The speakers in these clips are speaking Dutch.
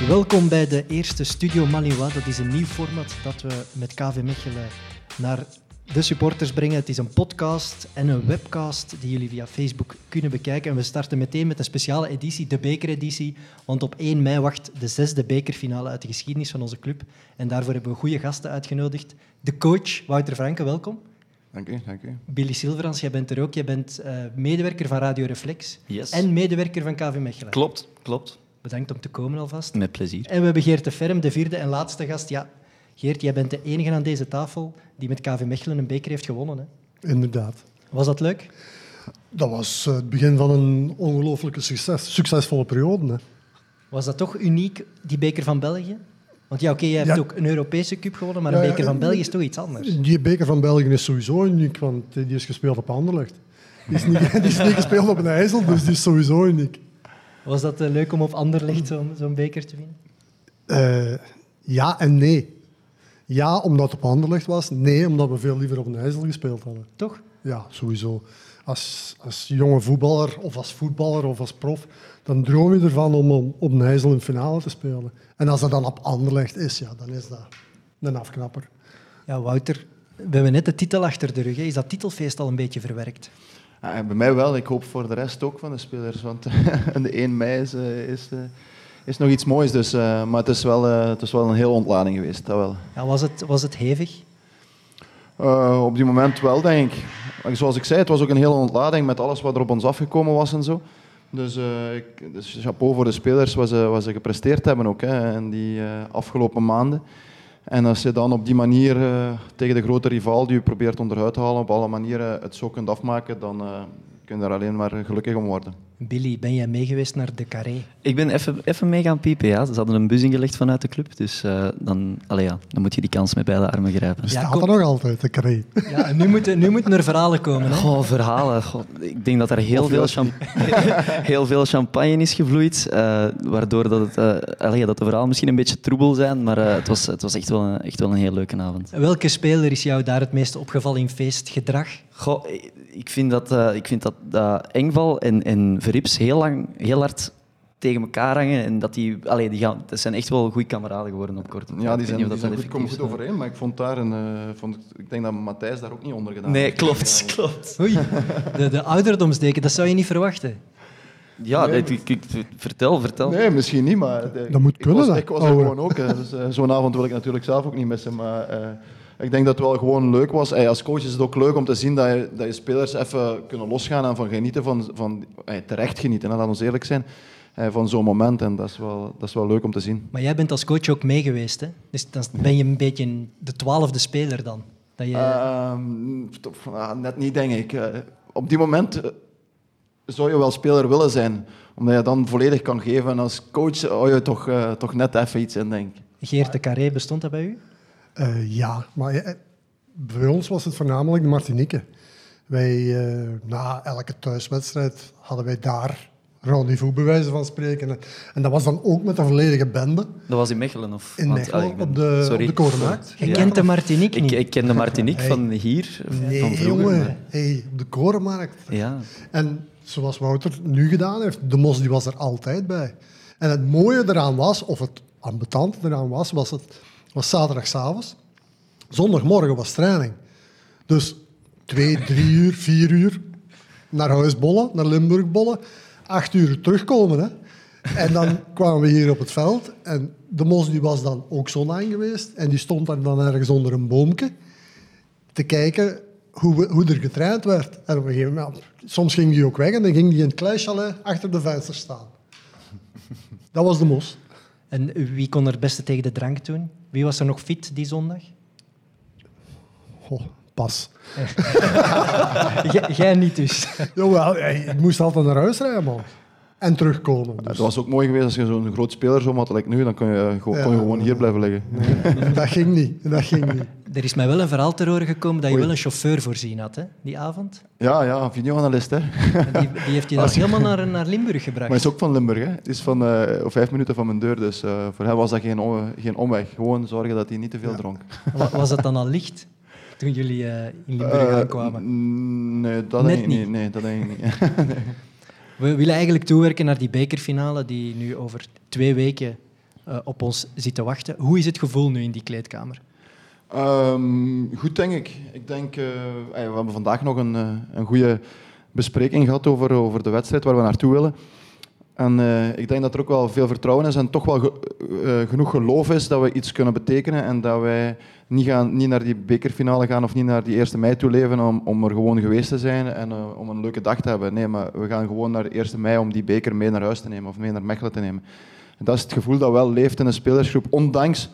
Welkom bij de eerste Studio Malinois. Dat is een nieuw format dat we met KV Mechelen naar de supporters brengen. Het is een podcast en een webcast die jullie via Facebook kunnen bekijken. En we starten meteen met een speciale editie, de bekereditie. Want op 1 mei wacht de zesde bekerfinale uit de geschiedenis van onze club. En daarvoor hebben we goede gasten uitgenodigd. De coach, Wouter Franke, welkom. Dank u, dank u. Billy Silverans, jij bent er ook. Jij bent uh, medewerker van Radio Reflex Yes. en medewerker van KV Mechelen. Klopt, klopt. Bedankt om te komen alvast. Met plezier. En we hebben Geert de Ferm, de vierde en laatste gast. Ja, Geert, jij bent de enige aan deze tafel die met KV Mechelen een beker heeft gewonnen. Hè? Inderdaad. Was dat leuk? Dat was eh, het begin van een ongelooflijke succes, succesvolle periode. Hè. Was dat toch uniek, die beker van België? Want ja, oké, jij hebt Ja. ook een Europese cup gewonnen, maar Ja, een ja, beker van België is toch iets anders? Die beker van België is sowieso uniek, want die is gespeeld op Anderlecht. Die is niet, die is niet gespeeld op een IJssel, dus die is sowieso uniek. Was dat eh, leuk om op Anderlecht zo'n zo'n beker te winnen? Eh, ja en nee. Ja, omdat het op Anderlecht was. Nee, omdat we veel liever op een IJssel gespeeld hadden. Toch? Ja, sowieso. Als, als jonge voetballer of als voetballer of als prof, dan droom je ervan om om op een IJssel een finale te spelen. En als dat dan op Anderlecht is, ja, dan is dat een afknapper. Ja, Wouter, we hebben net de titel achter de rug. Hè. Is dat titelfeest al een beetje verwerkt? Ja, bij mij wel, ik hoop voor de rest ook van de spelers. Want de 1 mei is, eh, is, eh, is nog iets moois. Dus, eh, maar het is, wel, het is wel een heel ontlading geweest. Dat wel. Ja, was, het, was het hevig? Op die moment wel, denk ik. Maar Zoals ik zei, het was ook een hele ontlading met alles wat er op ons afgekomen was en zo. Dus, eh, ik, dus chapeau voor de spelers wat ze, wat ze gepresteerd hebben ook, hè, in die afgelopen maanden. En als je dan op die manier eh, tegen de grote rival die je probeert onderuit te halen, op alle manieren het zo kunt afmaken, dan eh, kun je er alleen maar gelukkig om worden. Billy, ben jij meegeweest naar de Carré? Ik ben even, even mee gaan piepen, ja. Ze hadden een bus ingelegd vanuit de club, dus eh, dan, allee, ja, dan moet je die kans met beide armen grijpen. Ja, Staat er nog altijd, de carré. Ja, en nu moeten, nu moeten er verhalen komen. Hè? Goh, verhalen. Goh, ik denk dat er heel veel, heel champagne is gevloeid, eh, waardoor dat, het, eh, allee, dat de verhalen misschien een beetje troebel zijn, maar eh, het, was, het was echt wel, een, echt wel een heel leuke avond. Welke speler is jou daar het meest opgevallen in feestgedrag? Goh, ik vind dat, eh, ik vind dat, dat Engval en, en Verrips heel, lang, heel hard tegen elkaar hangen. En dat, die, allee, die gaan, dat zijn echt wel goede kameraden geworden op korte Ja, die Ik zijn, die dat zijn goed, komen goed overeen, maar ik vond daar een, eh, vond, ik denk dat Matthijs daar ook niet onder gedaan Nee, heeft. klopt, klopt. Oei, de, de ouderdomsdeken, dat zou je niet verwachten. Ja, Nee, ik, ik- ik- vertel, vertel. Nee, misschien niet, maar... Dat moet ik kunnen, was, dat. Ik was er gewoon ook. Dus, eh, Zo'n avond wil ik natuurlijk zelf ook niet missen. Maar eh, ik denk dat het wel gewoon leuk was. Ey, als coach is het ook leuk om te zien dat je, dat je spelers even kunnen losgaan en van genieten van... van ey, terecht genieten, hè, laat ons eerlijk zijn. van zo'n moment. En dat is, wel, dat is wel leuk om te zien. Maar jij bent als coach ook mee geweest. Hè? Dus dan ben je een beetje de twaalfde speler dan. Dat je, Ehm, net niet, denk ik. Eh, op die moment eh, zou je wel speler willen zijn. Omdat je dan volledig kan geven. En als coach hou je toch, eh, toch net even iets in, denk ik. Geert de Carré, bestond dat bij u? Eh, ja, maar eh, bij ons was het voornamelijk de Martinique. Wij, eh, na elke thuiswedstrijd hadden wij daar rendezvous, bij wijze van spreken. En- dat was dan ook met een volledige bende Dat was in Mechelen? Of? in Want, Mechelen, ah, ik ben- op de, sorry. op de Korenmarkt. Je Ja. kent de Martinique Ik, niet. ik ken de Martinique Hey. van hier, van Nee, vroeger. jongen. maar- Hey, op de Korenmarkt. Ja. En zoals Wouter nu gedaan heeft, de mos die was er altijd bij. En het mooie eraan was, of het ambetante eraan was, was het was zaterdagavond. Zondagmorgen was training. Dus twee, drie uur, vier uur naar huis bollen, naar Limburg bollen. Acht uur terugkomen. Hè. En dan kwamen we hier op het veld. En de mos die was dan ook zo lang geweest. En die stond daar dan ergens onder een boomke te kijken hoe, hoe er getraind werd. En op een gegeven moment, soms ging die ook weg en dan ging die in het kleischalet achter de venster staan. Dat was de mos. En wie kon er het beste tegen de drank doen? Wie was er nog fit die zondag? Goh, pas. Jij- niet dus. Jawel, ik moest altijd naar huis rijden, man. En terugkomen. Het Dus, was ook mooi geweest als je zo'n groot speler zo had, like nu, dan kon je, eh, gewoon- kon je Ja. gewoon hier blijven liggen. dat ging niet. Dat ging niet. Er is mij wel een verhaal ter horen gekomen dat je Oei. wel een chauffeur voorzien had, hè, die avond. Ja, ja, videoanalist, hè. Die, die heeft je dan helemaal naar, naar Limburg gebracht. Maar hij is ook van Limburg, hè. Het is van eh, vijf minuten van mijn deur, dus eh, voor hem was dat geen, om- geen omweg. Gewoon zorgen dat hij niet te veel Ja. dronk. Wa- Was het dan al licht toen jullie eh, in Limburg aankwamen? nee, dat denk ik niet. niet. Nee, dat denk ik niet. We willen eigenlijk toewerken naar die bekerfinale die nu over twee weken eh, op ons zit te wachten. Hoe is het gevoel nu in die kleedkamer? Ehm, goed, denk ik. Ik denk, eh, we hebben vandaag nog een, uh, een goede bespreking gehad over, over de wedstrijd waar we naartoe willen. En uh, ik denk dat er ook wel veel vertrouwen is en toch wel ge genoeg geloof is dat we iets kunnen betekenen en dat wij niet, gaan, niet naar die bekerfinale gaan of niet naar die 1 mei toe leven om, om er gewoon geweest te zijn en om een leuke dag te hebben. Nee, maar we gaan gewoon naar 1 mei om die beker mee naar huis te nemen of mee naar Mechelen te nemen. En dat is het gevoel dat wel leeft in een spelersgroep, ondanks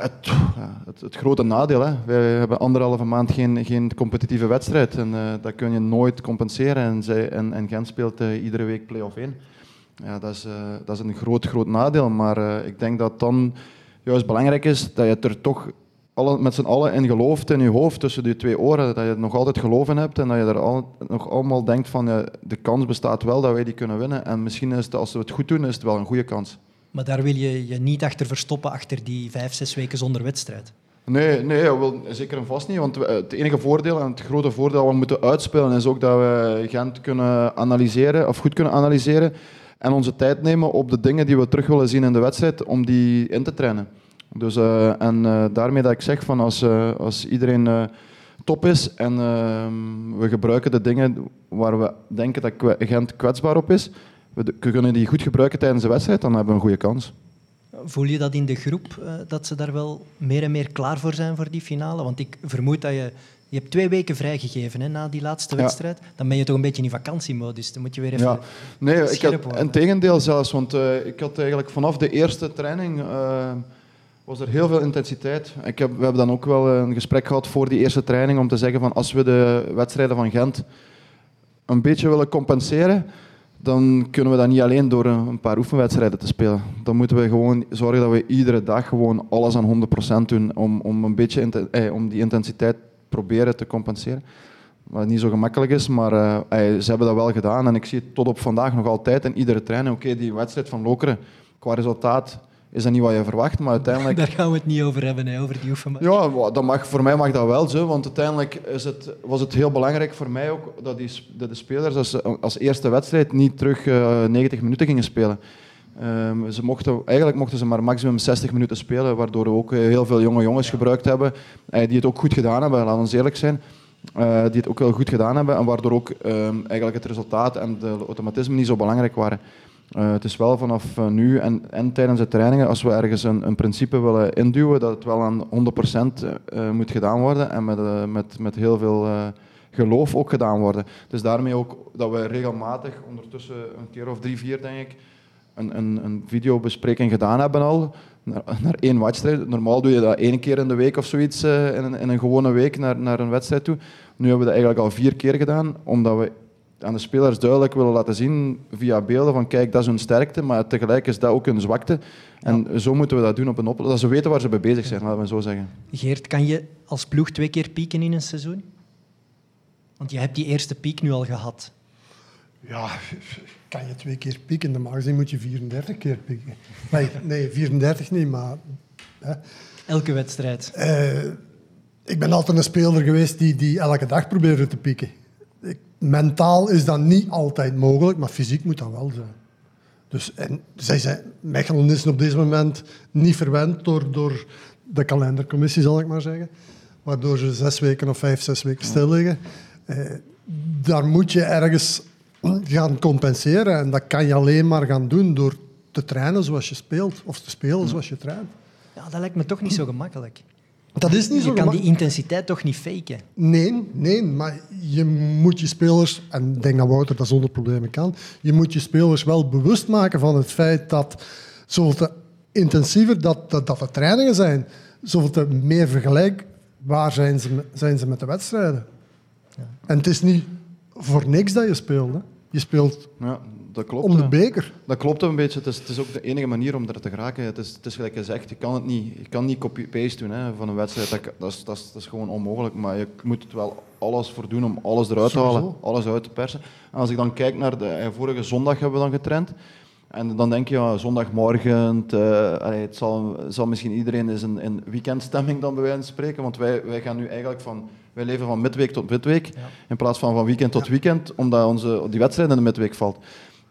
het, ja, het, het, grote nadeel. Hè. Wij hebben anderhalve maand geen, geen competitieve wedstrijd. En uh, dat kun je nooit compenseren. En, zij, en, en Gent speelt uh, iedere week play-off 1. Ja, dat, is, uh, dat is een groot, groot nadeel. Maar ik denk dat dan juist belangrijk is dat je er toch alle, met z'n allen in gelooft in je hoofd, tussen die twee oren. Dat je nog altijd geloof in hebt en dat je er al, nog allemaal denkt van de kans bestaat wel dat wij die kunnen winnen. En misschien is het, als we het goed doen, is het wel een goede kans. Maar daar wil je je niet achter verstoppen, achter die vijf, zes weken zonder wedstrijd. Nee, nee wel, zeker en vast niet. Want het enige voordeel en het grote voordeel dat we moeten uitspelen is ook dat we Gent kunnen analyseren, of goed kunnen analyseren. En onze tijd nemen op de dingen die we terug willen zien in de wedstrijd, om die in te trainen. Dus, uh, en uh, daarmee dat ik zeg van als, uh, als iedereen top is en ehm, we gebruiken de dingen waar we denken dat Gent kwetsbaar op is, we kunnen die goed gebruiken tijdens de wedstrijd, dan hebben we een goede kans. Voel je dat in de groep, uh, dat ze daar wel meer en meer klaar voor zijn voor die finale? Want ik vermoed dat je... Je hebt twee weken vrijgegeven hè, na die laatste wedstrijd. Dan ben je toch een beetje in vakantiemodus. Dan moet je weer even ja. Nee, ik had, in tegendeel zelfs. Want uh, ik had eigenlijk vanaf de eerste training... Uh, was er heel veel intensiteit. Ik heb, we hebben dan ook wel een gesprek gehad voor die eerste training om te zeggen van als we de wedstrijden van Gent een beetje willen compenseren, dan kunnen we dat niet alleen door een paar oefenwedstrijden te spelen. Dan moeten we gewoon zorgen dat we iedere dag gewoon alles aan 100% doen om, om, een beetje eh, om die intensiteit proberen te compenseren. Wat niet zo gemakkelijk is, maar eh, ze hebben dat wel gedaan. En ik zie het tot op vandaag nog altijd in iedere training. Oké, die wedstrijd van Lokeren, qua resultaat is dat niet wat je verwacht, maar uiteindelijk... Daar gaan we het niet over hebben, hè, over die oefenmatch. Ja, dat mag, voor mij mag dat wel zo, want uiteindelijk is het, was het heel belangrijk voor mij ook dat, die, dat de spelers als, als eerste wedstrijd niet terug uh, eh, 90 minuten gingen spelen. Um, ze mochten, eigenlijk mochten ze maar maximum 60 minuten spelen, waardoor we ook heel veel jonge jongens gebruikt hebben, uh, die het ook goed gedaan hebben, laten we eerlijk zijn. Uh, die het ook wel goed gedaan hebben en waardoor ook um, eigenlijk het resultaat en de automatisme niet zo belangrijk waren. Uh, het is wel vanaf uh, nu en, en, tijdens de trainingen, als we ergens een, een, principe willen induwen, dat het wel aan 100% uh, moet gedaan worden en met, met, met heel veel geloof ook gedaan worden. Dus daarmee ook dat we regelmatig, ondertussen een keer of drie, vier denk ik, een, een, een videobespreking gedaan hebben al. Naar, naar één wedstrijd. Normaal doe je dat één keer in de week of zoiets, in in, een, gewone week naar, naar een wedstrijd toe. Nu hebben we dat eigenlijk al vier keer gedaan, omdat we aan de spelers duidelijk willen laten zien via beelden van kijk, dat is hun sterkte, maar tegelijk is dat ook hun zwakte. En zo moeten we dat doen op een oplossing. Dat ze weten waar ze mee bezig zijn, laten we zo zeggen. Geert, kan je als ploeg twee keer pieken in een seizoen? Want je hebt die eerste piek nu al gehad. Ja, kan je twee keer pieken. Normaal gezien moet je 34 keer pieken. Nee, nee 34 niet, maar... Hè. Elke wedstrijd. Uh, ik ben altijd een speler geweest die, die elke dag probeerde te pieken mentaal is dat niet altijd mogelijk, maar fysiek moet dat wel zijn. Dus, en zij zijn, Mechelen is op dit moment niet verwend door, door de kalendercommissie, zal ik maar zeggen. Waardoor ze zes weken of vijf, zes weken stil liggen. Eh, daar moet je ergens gaan compenseren. En dat kan je alleen maar gaan doen door te trainen zoals je speelt. Of te spelen zoals je traint. Ja, dat lijkt me toch niet zo gemakkelijk. Dat is niet je zo kan die intensiteit toch niet faken? Nee, nee, maar je moet je spelers, en ik denk dat Wouter dat zonder problemen kan, je moet je spelers wel bewust maken van het feit dat zoveel te intensiever dat, dat, dat de trainingen zijn, zoveel te meer vergelijkbaar zijn ze, zijn ze met de wedstrijden. Ja. En het is niet voor niks dat je speelt. Hè. Je speelt ja, dat klopt, om de beker. Dat klopt een beetje. Het is, het is, ook de enige manier om er te geraken. Het is, het is gelijk gezegd, je kan het niet, je kan niet copy-paste doen hè, van een wedstrijd. Dat, dat, is, dat, is, dat is gewoon onmogelijk. Maar je moet het wel alles voor doen om alles eruit te halen, alles uit te persen. En als ik dan kijk naar de eh, vorige zondag hebben we dan getraind. En dan denk je, ja, zondagmorgen, uh, het zal, zal, misschien iedereen is in, in weekendstemming dan bij wijze van spreken. Want wij, wij gaan nu eigenlijk van wij leven van midweek tot midweek, in plaats van van weekend tot weekend, omdat onze, die wedstrijd in de midweek valt.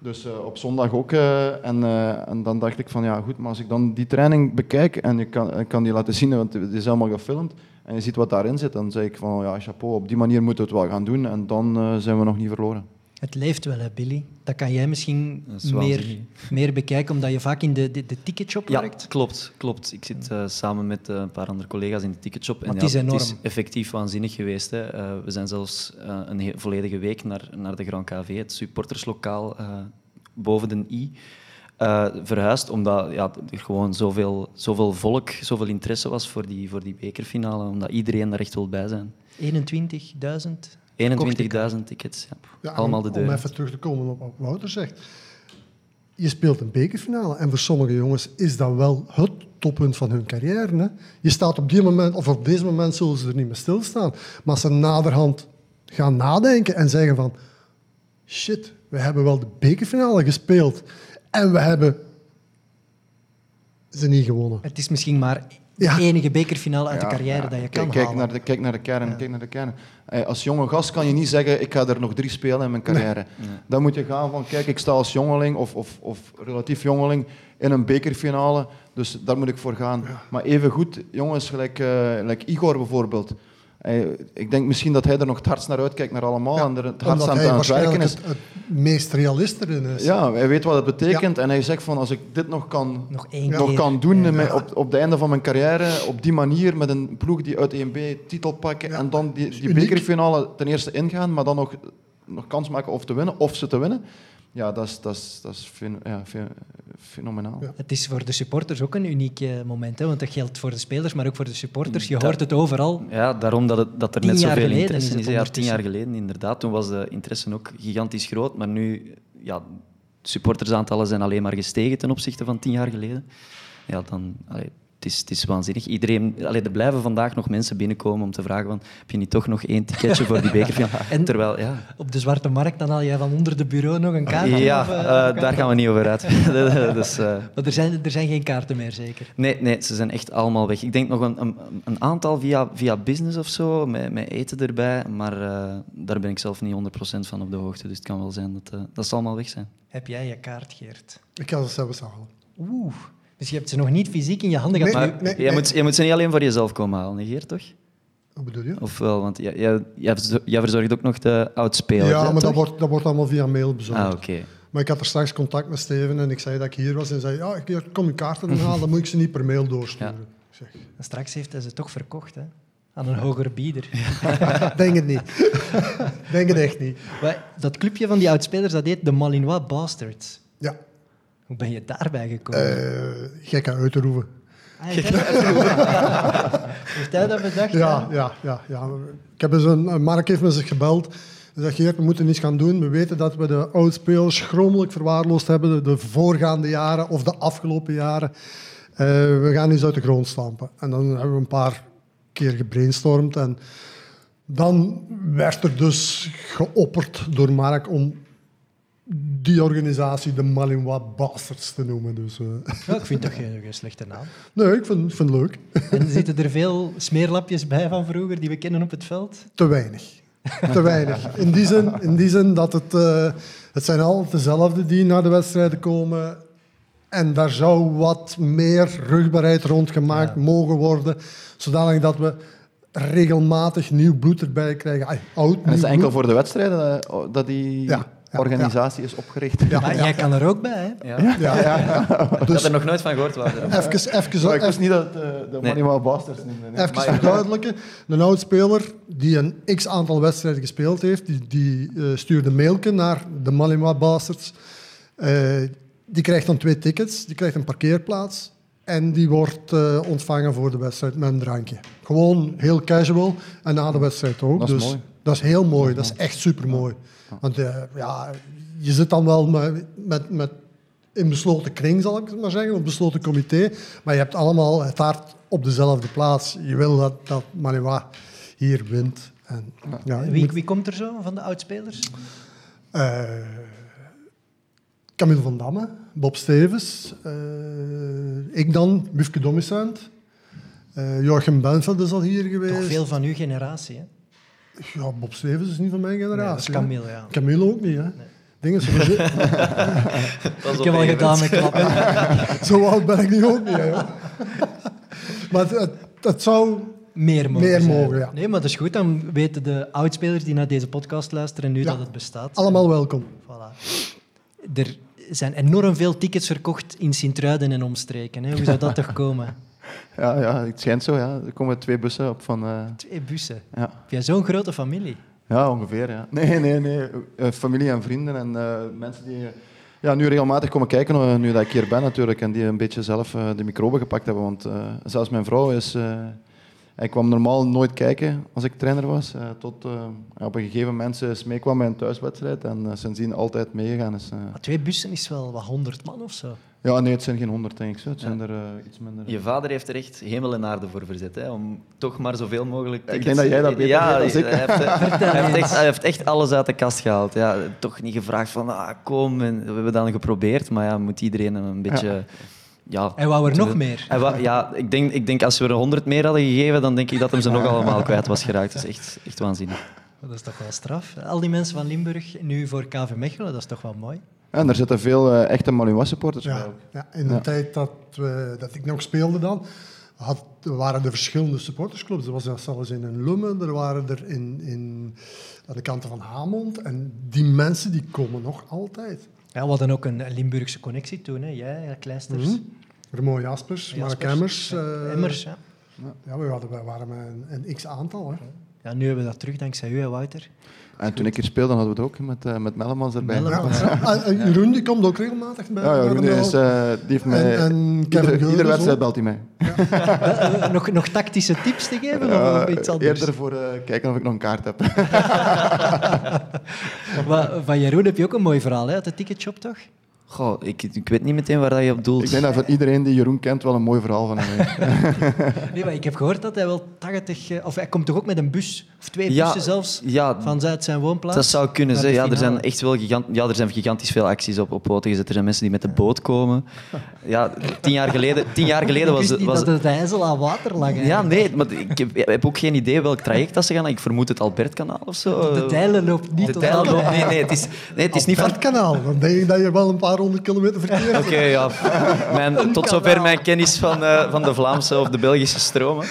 Dus eh, op zondag ook. eh, en, eh, en dan dacht ik van ja goed, maar als ik dan die training bekijk en ik kan, kan die laten zien, want het is allemaal gefilmd. En je ziet wat daarin zit, dan zeg ik van ja chapeau, op die manier moeten we het wel gaan doen. En dan zijn we nog niet verloren. Het leeft wel, hè, Billy. Dat kan jij misschien meer, meer bekijken, omdat je vaak in de, de, de ticketshop Ja, werkt. klopt, klopt. Ik zit eh, samen met eh, een paar andere collega's in de ticketshop. En het is ja, enorm. Het is effectief waanzinnig geweest. Hè. Eh, we zijn zelfs een volledige week naar, naar de Grand KV, het supporterslokaal boven de I, verhuisd. Omdat ja, er gewoon zoveel, zoveel volk, zoveel interesse was voor die, voor die bekerfinale. Omdat iedereen daar echt wil bij zijn. 21.000. 21.000 tickets. Ja. Ja, Allemaal de om, deur. om even terug te komen op wat Wouter zegt. Je speelt een bekerfinale en voor sommige jongens is dat wel het toppunt van hun carrière. Hè? Je staat op die moment, of op deze moment zullen ze er niet meer stilstaan. Maar als ze naderhand gaan nadenken en zeggen van shit, we hebben wel de bekerfinale gespeeld en we hebben ze niet gewonnen. Het is misschien maar Ja. de enige bekerfinale uit Ja, de carrière ja. dat je kan kijk halen. Naar de, kijk naar de kern. Kijk naar de kern. Eh, Als jonge gast kan je niet zeggen, ik ga er nog drie spelen in mijn carrière. Dan moet je gaan van, kijk, ik sta als jongeling of, of, of relatief jongeling in een bekerfinale, dus daar moet ik voor gaan. Maar even goed, jongens, gelijk, eh, gelijk Igor bijvoorbeeld. Eh, ik denk misschien dat hij er nog het hardst naar uitkijkt naar allemaal en er het hardst aan, het werken is. het, het meest realist erin is. Ja, hij weet wat het betekent en hij zegt van, als ik dit nog kan Nog één nog kan doen Ja. met- op, op het einde van mijn carrière, op die manier, met een ploeg die uit 1B titel pakken Ja. en dan die, die bekerfinale ten eerste ingaan, maar dan nog, nog kans maken of te winnen, of ze te winnen. Ja, dat is, dat is, dat is fen- ja, fe- fenomenaal. Ja. Het is voor de supporters ook een uniek moment, hè? want dat geldt voor de spelers, maar ook voor de supporters. Je Dat- hoort het overal. Ja, daarom dat, het, dat er net zoveel interesse is. Ja, tien jaar geleden, inderdaad. Toen was de interesse ook gigantisch groot. Maar nu, ja, de supportersaantallen zijn alleen maar gestegen ten opzichte van tien jaar geleden. Ja, dan, allee, het, is, het is waanzinnig. Iedereen, allee, er blijven vandaag nog mensen binnenkomen om te vragen van, heb je niet toch nog één ticketje voor die bekerfinale? En- Terwijl, ja... Op de Zwarte Markt dan haal jij van onder de bureau nog een kaart. Ja, of, eh, eh, daar gaan we niet over uit. dus, eh, Maar er zijn, er zijn geen kaarten meer, zeker. Nee, nee, ze zijn echt allemaal weg. Ik denk nog een, een, een aantal via, via business of zo, met, met eten erbij. Maar eh, daar ben ik zelf niet 100% van op de hoogte. Dus het kan wel zijn dat, eh, dat ze allemaal weg zijn. Heb jij je kaart, Geert? Ik ga ze zelfs halen. Oeh. Dus je hebt ze nog niet fysiek in je handen gehad. Nee, maar nee, jij. Moet, jij moet ze niet alleen voor jezelf komen halen, negeer toch? Wat bedoel je? Of wel? Want jij, jij, jij verzor- jij verzorgt ook nog de oudspeler. ja, hè, maar dat wordt, dat wordt allemaal via mail bezorgd. Ah, oké. Maar ik had er straks contact met Steven en ik zei dat ik hier was. En zei, ja, ik hier, kom je kaarten halen, dan moet ik ze niet per mail doorsturen. Ik zeg, En straks heeft hij ze toch verkocht, hè? Aan een hogere bieder. denk het niet. denk het echt niet. Maar dat clubje van die oudspelers, dat heet de Malinois Bastards. Ja, Hoe ben je daarbij gekomen? eh gekke uit te roeven. Ah, Heeft hij dat bedacht? Ja, ja, ja, ja. Ik heb eens een, Mark heeft me zich gebeld. Hij zegt, Geert, we moeten iets gaan doen. We weten dat we de oudspelers schromelijk verwaarloosd hebben de, de voorgaande jaren of de afgelopen jaren. Eh, we gaan iets uit de grond stampen. En dan hebben we een paar keer gebrainstormd. En dan werd er dus geopperd door Mark om die organisatie de Malinois Bastards te noemen. Dus, eh, Ja, ik vind dat geen, geen slechte naam. nee, ik vind, het leuk. En zitten er veel smeerlapjes bij van vroeger die we kennen op het veld? Te weinig. Te weinig. In die zin, in die zin dat het... eh, het zijn altijd dezelfde die naar de wedstrijden komen. En daar zou wat meer rugbaarheid rond gemaakt Ja. mogen worden. Zodanig dat we regelmatig nieuw bloed erbij krijgen. Ai, oud, En is nieuw het enkel bloed. voor de wedstrijden eh, dat die ja, organisatie is opgericht? Ja, maar ja, jij kan er ook bij, hè? Ja. ja, ja. Ik had er nog nooit van gehoord. Even, even, Maar ik wist niet dat het eh, de Nee. Manuel Basters noemde. nee. Even verduidelijken. Een oud-speler die een x-aantal wedstrijden gespeeld heeft, die, die eh, stuurde een mailje naar de Malinois Bastards. Eh, die krijgt dan twee tickets, die krijgt een parkeerplaats en die wordt eh, ontvangen voor de wedstrijd met een drankje. Gewoon heel casual en na de wedstrijd ook. Dat is dus mooi. Dat is heel mooi, dat is echt super mooi. Want eh, ja, je zit dan wel met, met, met in besloten kring, zal ik het maar zeggen, of besloten comité. Maar je hebt allemaal het hart op dezelfde plaats. Je wil dat, dat hier wint. En, ja, Wie, moet- wie komt er zo van de oudspelers? eh, Camille van Damme, Bob Stevens, eh, ik dan, Wufke Dommisant. Uh, Joachim Benveld is al hier geweest. Toch veel van uw generatie, hè? Ja, Bob Stevens is niet van mijn Nee, generatie. dat is hè. Camille, ja. Camille ook niet, hè? dingen. Zo, Ik heb al gedaan met klappen. zo oud ben ik nu ook niet, hè. Maar het, het, het zou... Meer mogen Meer mogen, ja. Nee, maar dat is goed. Dan weten de oudspelers die naar deze podcast luisteren nu Ja. dat het bestaat. Allemaal welkom. Voilà. Er zijn enorm veel tickets verkocht in Sint-Truiden en omstreken. Hè. Hoe zou dat toch komen? Ja, ja, het schijnt zo. Ja. Er komen twee bussen op van... eh, Twee bussen. ja. Heb jij zo'n grote familie? ja, ongeveer. Ja. Nee, nee, nee. Eh, familie en vrienden en eh, mensen die... ja, nu regelmatig komen kijken, nu dat ik hier ben natuurlijk, en die een beetje zelf de microben gepakt hebben. Want zelfs mijn vrouw is... hij kwam normaal nooit kijken als ik trainer was, tot op een gegeven moment eens meekwam bij een thuiswedstrijd en eh, sindsdien altijd meegegaan is. twee bussen is wel wat honderd man of zo. Ja, nee, het zijn geen honderd, denk ik. Zo. Het zijn er eh, iets minder. Je vader heeft er echt hemel en aarde voor verzet, hè, om toch maar zoveel mogelijk Ja, ik tickets... denk dat jij dat beter ja, weet dan ik. Hij heeft, hij, heeft echt, hij heeft echt alles uit de kast gehaald. Ja, toch niet gevraagd van, ah, kom. En we hebben dan geprobeerd, maar ja, moet iedereen een beetje... Ja. Hij wou er nog meer. wou- ja, ik denk, ik denk als we er 100 meer hadden gegeven, dan denk ik dat hem ze nog allemaal kwijt was geraakt. Dat is echt, echt waanzinnig. Dat is toch wel straf. Al die mensen van Limburg nu voor KV Mechelen, dat is toch wel mooi. En er zitten veel eh, echte Malinois supporters bij Ja, in de Ja. tijd dat, we, dat ik nog speelde dan, had, waren er verschillende supportersclubs. Er was er zelfs in een Lummen, er waren er in, in, aan de kanten van Hamond. En die mensen die komen nog altijd. Ja, we hadden ook een Limburgse connectie toen, hè. jij, ja, Kleisters. Mhm. Remo Jaspers, Mark Emmers. eh, Emmers, ja. Ja, we, hadden, we waren met een, een x-aantal. hè. ja. Nu hebben we dat terug dankzij u, hè, Wouter. En toen ik hier speelde, hadden we het ook met, eh met Mellemans erbij. Mellemans. Ja, ja. En- en Jeroen die komt ook regelmatig bij. Ja, Mel. is, eh, die heeft mij... En- en ieder, wedstrijd belt hij mij. Nog, nog tactische tips te geven Ja, of iets anders? eerder voor eh, kijken of ik nog een kaart heb. Wa- Van Jeroen heb je ook een mooi verhaal hè, uit de ticketshop, toch? Goh, ik, ik weet niet meteen waar dat je op doelt. ik denk dat voor iedereen die Jeroen kent wel een mooi verhaal van hem heeft. Nee, maar ik heb gehoord dat hij wel 80... eh, Of hij komt toch ook met een bus? Of twee Ja, bussen zelfs? ja, Van Zuid zijn woonplaats? Dat zou kunnen zijn. Ja, er zijn echt wel gigant, ja, er zijn gigantisch veel acties op, op poten gezet. Er zijn mensen die met de boot komen. Ja, tien jaar geleden, tien jaar geleden ik was, wist niet was dat het IJssel aan water lag. Ja, nee, maar ik heb, ik heb ook geen idee welk traject dat ze gaan. Ik vermoed het Albertkanaal of zo. De Dijlen loopt niet De Dijlen loopt- Nee, nee, het is, nee, het is niet van... Het kanaal. Dan denk ik dat je wel een paar honderd kilometer verkeerd Oké, ja. Mijn, tot zover mijn kennis van, eh, van de Vlaamse of de Belgische stromen.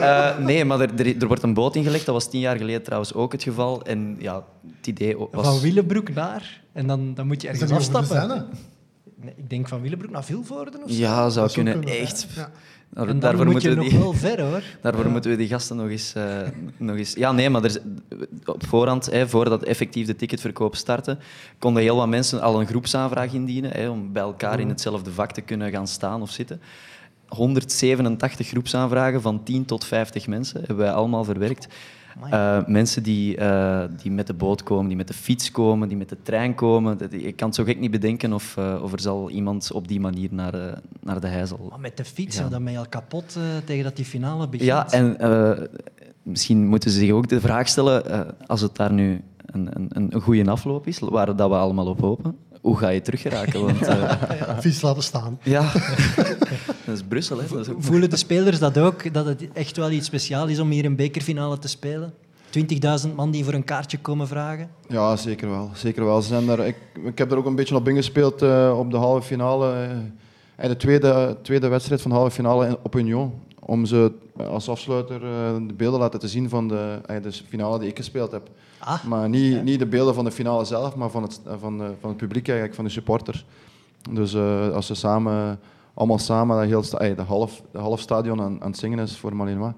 Eh, nee, maar er, er, er wordt een boot ingelegd. Dat was tien jaar geleden trouwens ook het geval. En ja, het idee was... Van Willebroek naar... En dan, dan moet je ergens afstappen. Nee, ik denk van Willebroek naar Vilvoorde of zo. Ja, zou Dat zou kunnen. kunnen, Echt. Ja. Daar- En dan daarvoor moet moeten je we nog die... wel ver, hoor. Daarvoor moeten we die gasten nog eens... eh, nog eens... Ja, nee, maar er, is- op voorhand, hè, voordat effectief de ticketverkoop startte, konden heel wat mensen al een groepsaanvraag indienen hè, om bij elkaar in hetzelfde vak te kunnen gaan staan of zitten. 187 groepsaanvragen van 10 tot 50 mensen hebben wij allemaal verwerkt. Eh, mensen die, eh, die met de boot komen, die met de fiets komen, die met de trein komen. Dat- Je kan het zo gek niet bedenken of, eh, of er zal iemand op die manier naar, naar de Heijzel Maar met de fiets, Ja. dan ben je al kapot tegen dat die finale begint. ja, en misschien moeten ze zich ook de vraag stellen, als het daar nu een, een, een goede afloop is, waar dat we allemaal op hopen, hoe ga je teruggeraken? Want eh, Fiets laten staan. ja, dat is Brussel. Hè? Dat is ook... Voelen de spelers dat ook, dat het echt wel iets speciaals is om hier een bekerfinale te spelen? 20.000 man die voor een kaartje komen vragen? Ja, zeker wel. Zeker wel. Ze zijn daar, ik, ik heb er ook een beetje op ingespeeld eh, op de halve finale. eh, en de tweede, tweede wedstrijd van de halve finale in- op Union. Om ze als afsluiter eh, de beelden laten te zien van de, eh, de finale die ik gespeeld heb. Ah, Maar niet, niet de beelden van de finale zelf, maar van het, van, de, van het publiek eigenlijk, van de supporters. Dus eh, als ze samen, allemaal samen dat heel, eh, de, half, de half stadion aan, aan het zingen is voor Malinois.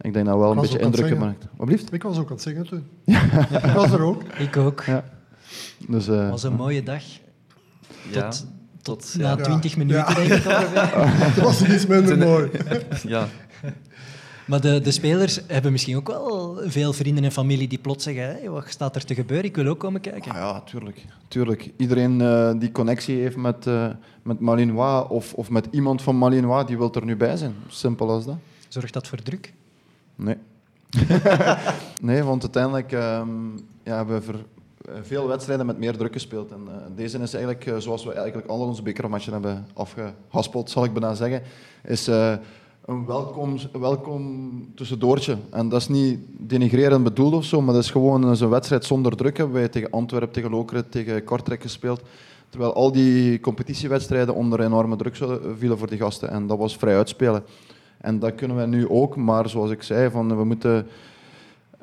Ik denk dat wel een beetje indruk gemaakt. Wat blieft? Ik was ook aan het zingen toen. ik was er ook. ik ook. Ja. Dus, eh, Het was een mooie dag. Ja, Tot- tot, Na ja, 20 minuten, Ja. denk ik ongeveer. Het was iets minder mooi. ja. Maar de, de spelers hebben misschien ook wel veel vrienden en familie die plots zeggen: hey, wat staat er te gebeuren? Ik wil ook komen kijken. Ah ja, tuurlijk. tuurlijk. Iedereen eh, die connectie heeft met, eh, met Malinois of, of met iemand van Malinois, die wil er nu bij zijn. Simpel als dat. Zorgt dat voor druk? Nee. nee, want uiteindelijk ehm, ja, hebben we ver- veel wedstrijden met meer druk gespeeld. En, eh, deze is eigenlijk, eh, zoals we eigenlijk al onze bekermatchen hebben afgehaspeld, zal ik bijna zeggen, is eh, een welkom, welkom tussendoortje. En dat is niet denigrerend bedoeld of zo, maar dat is gewoon een wedstrijd zonder druk. Hebben wij tegen Antwerpen, tegen Lokeren, tegen Kortrijk gespeeld. Terwijl al die competitiewedstrijden onder enorme druk vielen voor die gasten. En dat was vrij uitspelen. En dat kunnen we nu ook, maar zoals ik zei, van, we moeten...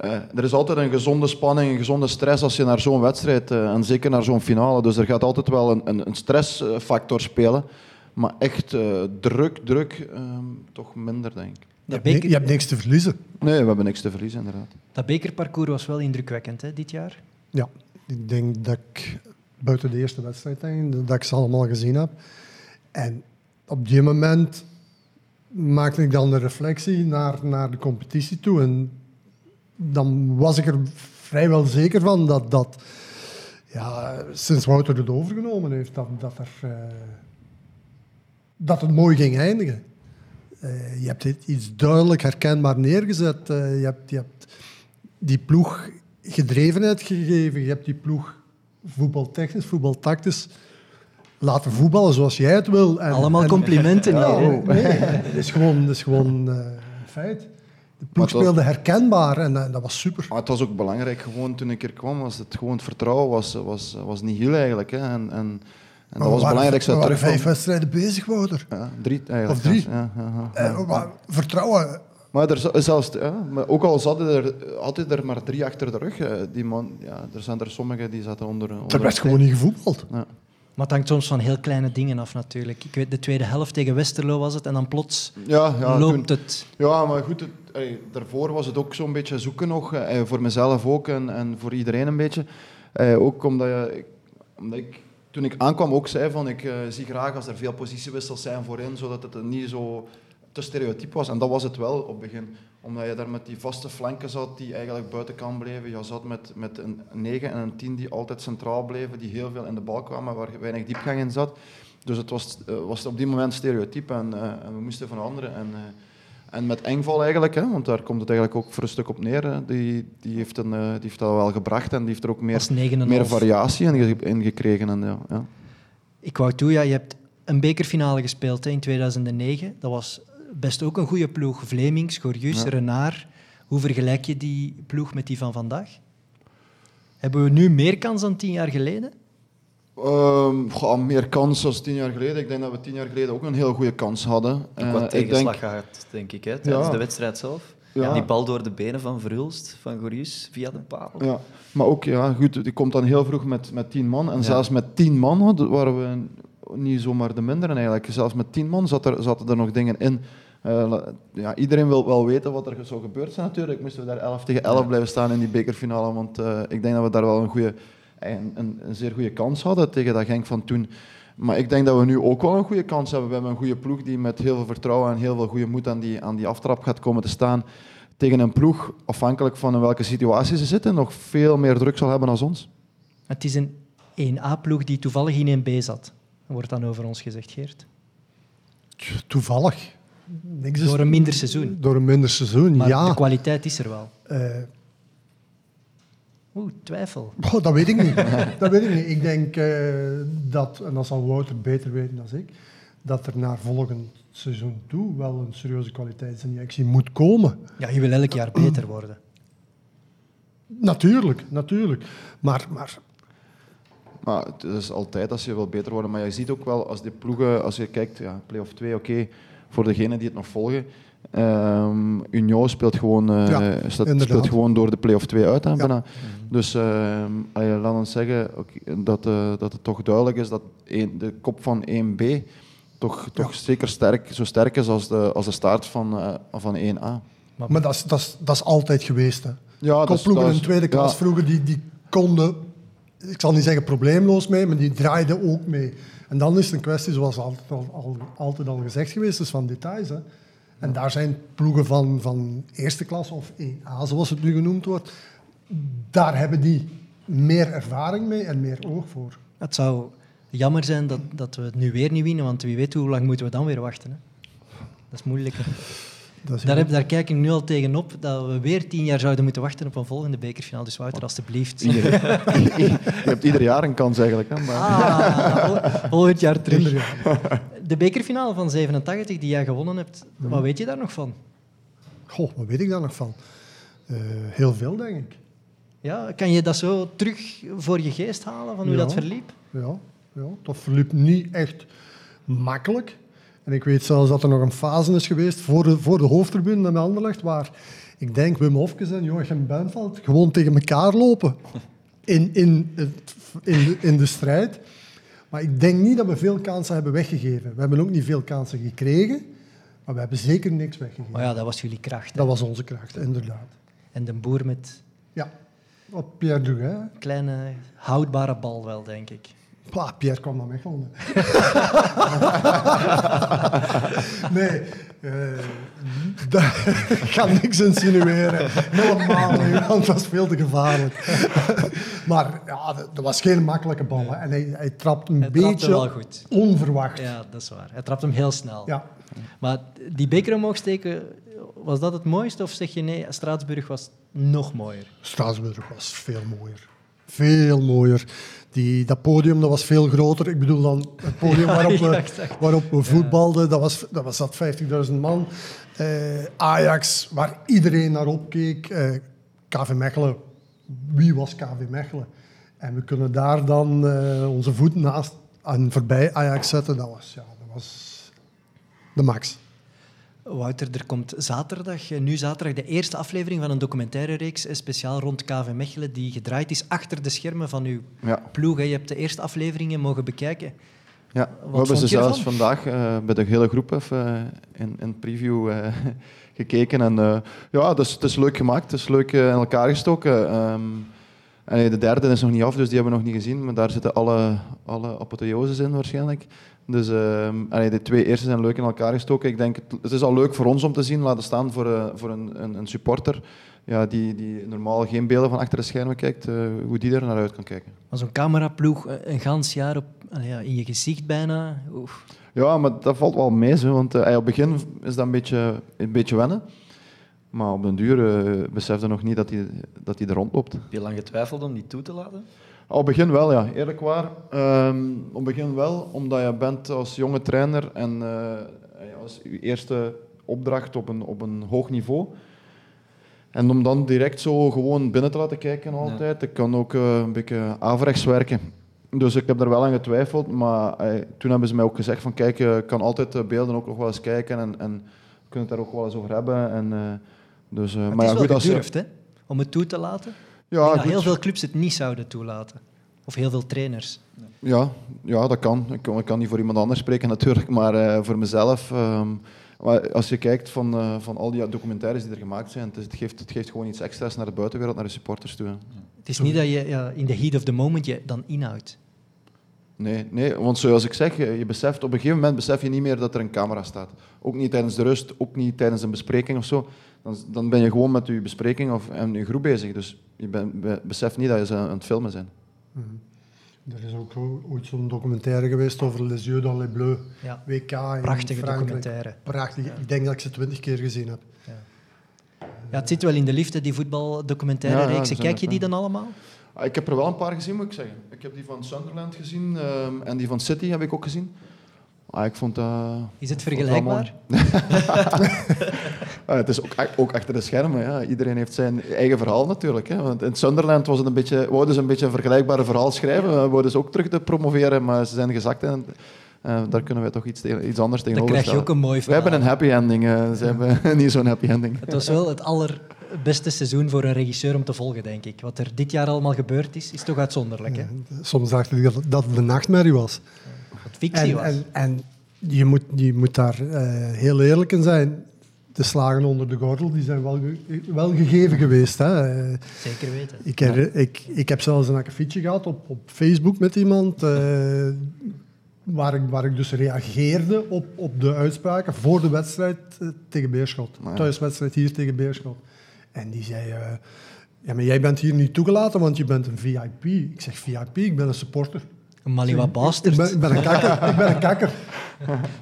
Uh, er is altijd een gezonde spanning, een gezonde stress als je naar zo'n wedstrijd, uh, en zeker naar zo'n finale. Dus er gaat altijd wel een, een, een stressfactor spelen. Maar echt uh, druk, druk, ehm, toch minder, denk ik. Je hebt, beker... je hebt, niks te verliezen. Nee, we hebben niks te verliezen, inderdaad. Dat bekerparcours was wel indrukwekkend, hè, dit jaar? Ja, ik denk dat ik buiten de eerste wedstrijd, denk, dat ik ze allemaal gezien heb. En op die moment maakte ik dan de reflectie naar, naar de competitie toe. En dan was ik er vrijwel zeker van dat, dat ja, sinds Wouter het overgenomen heeft, dat, dat, er, uh, dat het mooi ging eindigen. Uh, je hebt iets duidelijk herkenbaar neergezet. Uh, je, hebt, je hebt die ploeg gedrevenheid gegeven. Je hebt die ploeg voetbaltechnisch, voetbaltactisch laten voetballen zoals jij het wil. En, Allemaal complimenten ja, hier. Oh, nee, dat is gewoon, dat is gewoon een feit. De ploeg speelde herkenbaar en uh, dat was super. Maar het was ook belangrijk, gewoon toen ik er kwam, was het gewoon het vertrouwen was, was, was niet heel eigenlijk. Hè. En, en, en dat was het belangrijkste. We waren vijf wedstrijden bezig, Wouter. Ja, drie eigenlijk. Of drie. Ja, ja, ja, uh, vertrouwen... Maar er, zelfs, ja, maar ook al zat er, had hij er maar drie achter de rug, die man, ja, er zijn er sommigen die zaten onder... onder er werd gewoon niet gevoetbald. Ja. Maar het hangt soms van heel kleine dingen af natuurlijk. Ik weet, de tweede helft tegen Westerlo was het en dan plots ja, ja, loopt het. Ja, maar goed, het, daarvoor was het ook zo'n beetje zoeken nog. Eh, voor mezelf ook en, en voor iedereen een beetje. Eh, ook omdat, je, omdat ik toen ik aankwam ook zei van ik uh, zie graag als er veel positiewissels zijn voorin, zodat het niet zo te stereotyp was. En dat was het wel op het begin. Omdat je daar met die vaste flanken zat die eigenlijk buitenkant bleven. Je zat met, met een 9 en een 10 die altijd centraal bleven, die heel veel in de bal kwamen, waar weinig diepgang in zat. Dus het was, uh, was op die moment stereotyp en, en we moesten veranderen. En, en met Engval eigenlijk, hè, want daar komt het eigenlijk ook voor een stuk op neer. Die, die, heeft een, die heeft dat wel gebracht en die heeft er ook meer, meer variatie in, in gekregen. En, ja, ja. Ik wou toe, ja, je hebt een bekerfinale gespeeld hè, in 2009. Dat was best ook een goede ploeg. Vlemings, Gorius, ja. Renard. Hoe vergelijk je die ploeg met die van vandaag? Hebben we nu meer kans dan tien jaar geleden? Um, goh, meer kans dan tien jaar geleden. Ik denk dat we tien jaar geleden ook een heel goede kans hadden. Ook wat uh, tegenslag gehad, denk ik, hè, tijdens ja. de wedstrijd zelf. Ja. Die bal door de benen van Verhulst, van Gorius, via de paal. Ja, maar ook, ja, goed, die komt dan heel vroeg met, met tien man. En zelfs met tien man waren we niet zomaar de minderen eigenlijk. Zelfs met tien man zat er, zaten er nog dingen in uh, ja, iedereen wil wel weten wat er zo gebeurd zijn natuurlijk. Moesten we daar 11 tegen 11 blijven staan in die bekerfinale. Want uh, ik denk dat we daar wel een, goede, een, een, een, zeer goede kans hadden tegen dat Genk van toen. Maar ik denk dat we nu ook wel een goede kans hebben. We hebben een goede ploeg die met heel veel vertrouwen en heel veel goede moed aan die, aan die aftrap gaat komen te staan. Tegen een ploeg, afhankelijk van in welke situatie ze zitten, nog veel meer druk zal hebben dan ons. Het is een 1A-ploeg die toevallig in 1B zat. Wordt dan over ons gezegd, Geert? Toevallig door een minder seizoen. Door een minder seizoen, maar ja. de kwaliteit is er wel. Uh, Oeh, twijfel. Oh, dat weet ik niet. dat weet ik niet. Ik denk uh, dat, en dat zal Wouter beter weten dan ik, dat er naar volgend seizoen toe wel een serieuze kwaliteitsinjectie moet komen. Ja, je wil elk jaar beter worden. Natuurlijk, natuurlijk. Maar, maar maar het is altijd als je wil beter worden. Maar je ziet ook wel als die ploegen, als je kijkt, ja, play-off 2, oké. Okay, voor degenen die het nog volgen. Um, Union speelt gewoon, uh, ja, speelt gewoon door de play-off 2 uit. Aan, ja. Dus uh, laat ons zeggen okay, dat, uh, dat het toch duidelijk is dat een, de kop van 1B toch, toch ja. zeker sterk, zo sterk is als de, als de start van, uh, van 1A. Maar, maar dat, is, dat, is, dat is altijd geweest. Hè. Ja, Kopploegen in de tweede klas vroeger die, die konden, ik zal niet zeggen probleemloos mee, maar die draaiden ook mee. En dan is het een kwestie, zoals altijd al, al, altijd al gezegd geweest is, van details. Hè. En daar zijn ploegen van, van eerste klas of 1A, zoals het nu genoemd wordt, daar hebben die meer ervaring mee en meer oog voor. Het zou jammer zijn dat, dat we het nu weer niet winnen, want wie weet hoe lang moeten we dan weer wachten. Hè? Dat is moeilijk. Daar, heb, daar, kijk ik nu al tegenop dat we weer tien jaar zouden moeten wachten op een volgende bekerfinale. Dus Wouter, alstublieft. je hebt ieder jaar een kans eigenlijk. Hè, maar... Ah, volgend jaar terug. De bekerfinale van 87 die jij gewonnen hebt, wat weet je daar nog van? Goh, wat weet ik daar nog van? Eh, heel veel, denk ik. Ja, kan je dat zo terug voor je geest halen van hoe Ja. dat verliep? Ja, ja, dat verliep niet echt makkelijk. En ik weet zelfs dat er nog een fase is geweest voor de, voor de hoofdtribune in Anderlecht, waar ik denk Wim Hofkes en Joachim Benveld gewoon tegen elkaar lopen in, in, het, in, de, in de strijd. Maar ik denk niet dat we veel kansen hebben weggegeven. We hebben ook niet veel kansen gekregen, maar we hebben zeker niks weggegeven. Maar ja, dat was jullie kracht. hè. Dat was onze kracht, inderdaad. En de boer met Ja, op Pierre een kleine houdbare bal wel, denk ik. Pah, Pierre kwam naar Mechelen. nee, eh daar ik ga niks insinueren. Helemaal niet, want dat is veel te gevaarlijk. maar ja, dat dat was geen makkelijke bal. hè. En hij, hij trapt een Hij beetje wel goed. onverwacht. Ja. Ja, dat is waar. Hij trapt hem heel snel. Ja. Maar die beker omhoog steken, was dat het mooiste? Of zeg je nee, Straatsburg was nog mooier? Straatsburg was veel mooier. Veel mooier. Die, dat podium dat was veel groter. Ik bedoel dan het podium Ja, waarop, we, waarop we voetbalden. Dat was, dat was dat 50.000 man. Eh, Ajax, waar iedereen naar opkeek. Eh KV Mechelen. Wie was KV Mechelen? En we kunnen daar dan eh, onze voet naast en voorbij Ajax zetten. Dat was, ja, dat was de max. Wouter, er komt zaterdag, eh, nu zaterdag, de eerste aflevering van een documentaire reeks, eh, speciaal rond KV Mechelen, die gedraaid is achter de schermen van uw Ja. ploeg. Je hebt de eerste afleveringen mogen bekijken. Ja, we vond hebben ze zelfs ervan? vandaag eh, bij de hele groep even in, in preview gekeken. En ja, het is, het is leuk gemaakt, het is leuk in elkaar gestoken. Ehm, en de derde is nog niet af, dus die hebben we nog niet gezien. Maar daar zitten alle, alle apotheoses in waarschijnlijk. Dus ehm, de twee eerste zijn leuk in elkaar gestoken. Ik denk, het, is al leuk voor ons om te zien, laten staan voor, eh, voor een, een, een supporter ja, die, die normaal geen beelden van achter de schermen kijkt, eh, hoe die er naar uit kan kijken. Maar zo'n cameraploeg eh, een gans jaar op, ja, in je gezicht bijna. Oef. Ja, maar dat valt wel mee, zo, want op het begin is dat een beetje, een beetje wennen. Maar op den duur uh, besefte nog niet dat hij, dat hij er rondloopt. Heb je lang getwijfeld om die toe te laten? Op het begin wel, ja. Eerlijk waar. Ehm, op het begin wel, omdat je bent als jonge trainer en eh, als je eerste opdracht op een, op een hoog niveau. En om dan direct zo gewoon binnen te laten kijken altijd, dat kan ook eh, een beetje averechts werken. Dus ik heb er wel aan getwijfeld, maar eh, toen hebben ze mij ook gezegd van kijk, je kan altijd de beelden ook nog wel eens kijken en, en we kunnen het daar ook wel eens over hebben. En, eh, dus, eh, Het maar is ja, wel goed, als je- gedurfd, hè? Om het toe te laten. ja, heel veel clubs het niet zouden toelaten. Of heel veel trainers. Ja, ja, dat kan. Ik, kan. ik kan niet voor iemand anders spreken natuurlijk, maar eh, voor mezelf. ehm, maar als je kijkt van, eh, van al die documentaires die er gemaakt zijn, het, is- het, geeft, het geeft gewoon iets extra's naar de buitenwereld, naar de supporters toe. hè. Het is niet dat je ja, in de heat of the moment je dan inhoudt. Nee, nee, want zoals ik zeg, je, je beseft, op een gegeven moment besef je niet meer dat er een camera staat. Ook niet tijdens de rust, ook niet tijdens een bespreking of zo. Dan, dan ben je gewoon met je bespreking of, en je groep bezig. Dus je ben, be- beseft niet dat je ze aan het filmen zijn. Er is ook ooit zo'n documentaire geweest over Les Yeux dans les Bleus. Ja. WK in Prachtige Frankrijk. documentaire. Prachtig. Ik denk dat ik ze twintig keer gezien heb. Ja, het zit wel in de liefde, die voetbaldocumentaire Ja, ja, zijn Kijk je die ja. dan allemaal? Ah, Ik heb er wel een paar gezien, moet ik zeggen. Ik heb die van Sunderland gezien ehm, en die van City heb ik ook gezien. Ah, ik vond dat... Is het vergelijkbaar? Ah, het is ook, ook achter de schermen. Ja. Iedereen heeft zijn eigen verhaal natuurlijk. Hè. Want in Sunderland was het een beetje, wouden ze een beetje een vergelijkbaar verhaal schrijven. We wouden ze ook terug te promoveren, maar ze zijn gezakt. En eh, daar kunnen wij toch iets, tegen- iets anders Dan tegenover krijg je ook een mooi We verhaal. hebben een happy ending. eh, ze hebben niet zo'n happy ending. Het was wel het allerbeste seizoen voor een regisseur om te volgen, denk ik. Wat er dit jaar allemaal gebeurd is, is toch uitzonderlijk. Hè? Soms dacht ik dat- dat het een nachtmerrie was. Wat fictie En, was. en, en je, moet, je moet daar eh, heel eerlijk in zijn. De slagen onder de gordel die zijn wel, ge- wel gegeven geweest. Hè. Zeker weten. Ik, her- ik, ik heb zelfs een akkefietje gehad op, op Facebook met iemand. eh, waar, ik, waar ik dus reageerde op, op de uitspraken voor de wedstrijd eh, tegen Beerschot. Maar ja. Thuiswedstrijd hier tegen Beerschot. En die zei... eh, ja, maar jij bent hier niet toegelaten, want je bent een VIP. Ik zeg VIP, ik ben een supporter. Een Maliwa Ik bastard. ben, ik ben een kakker. ik ben een kakker.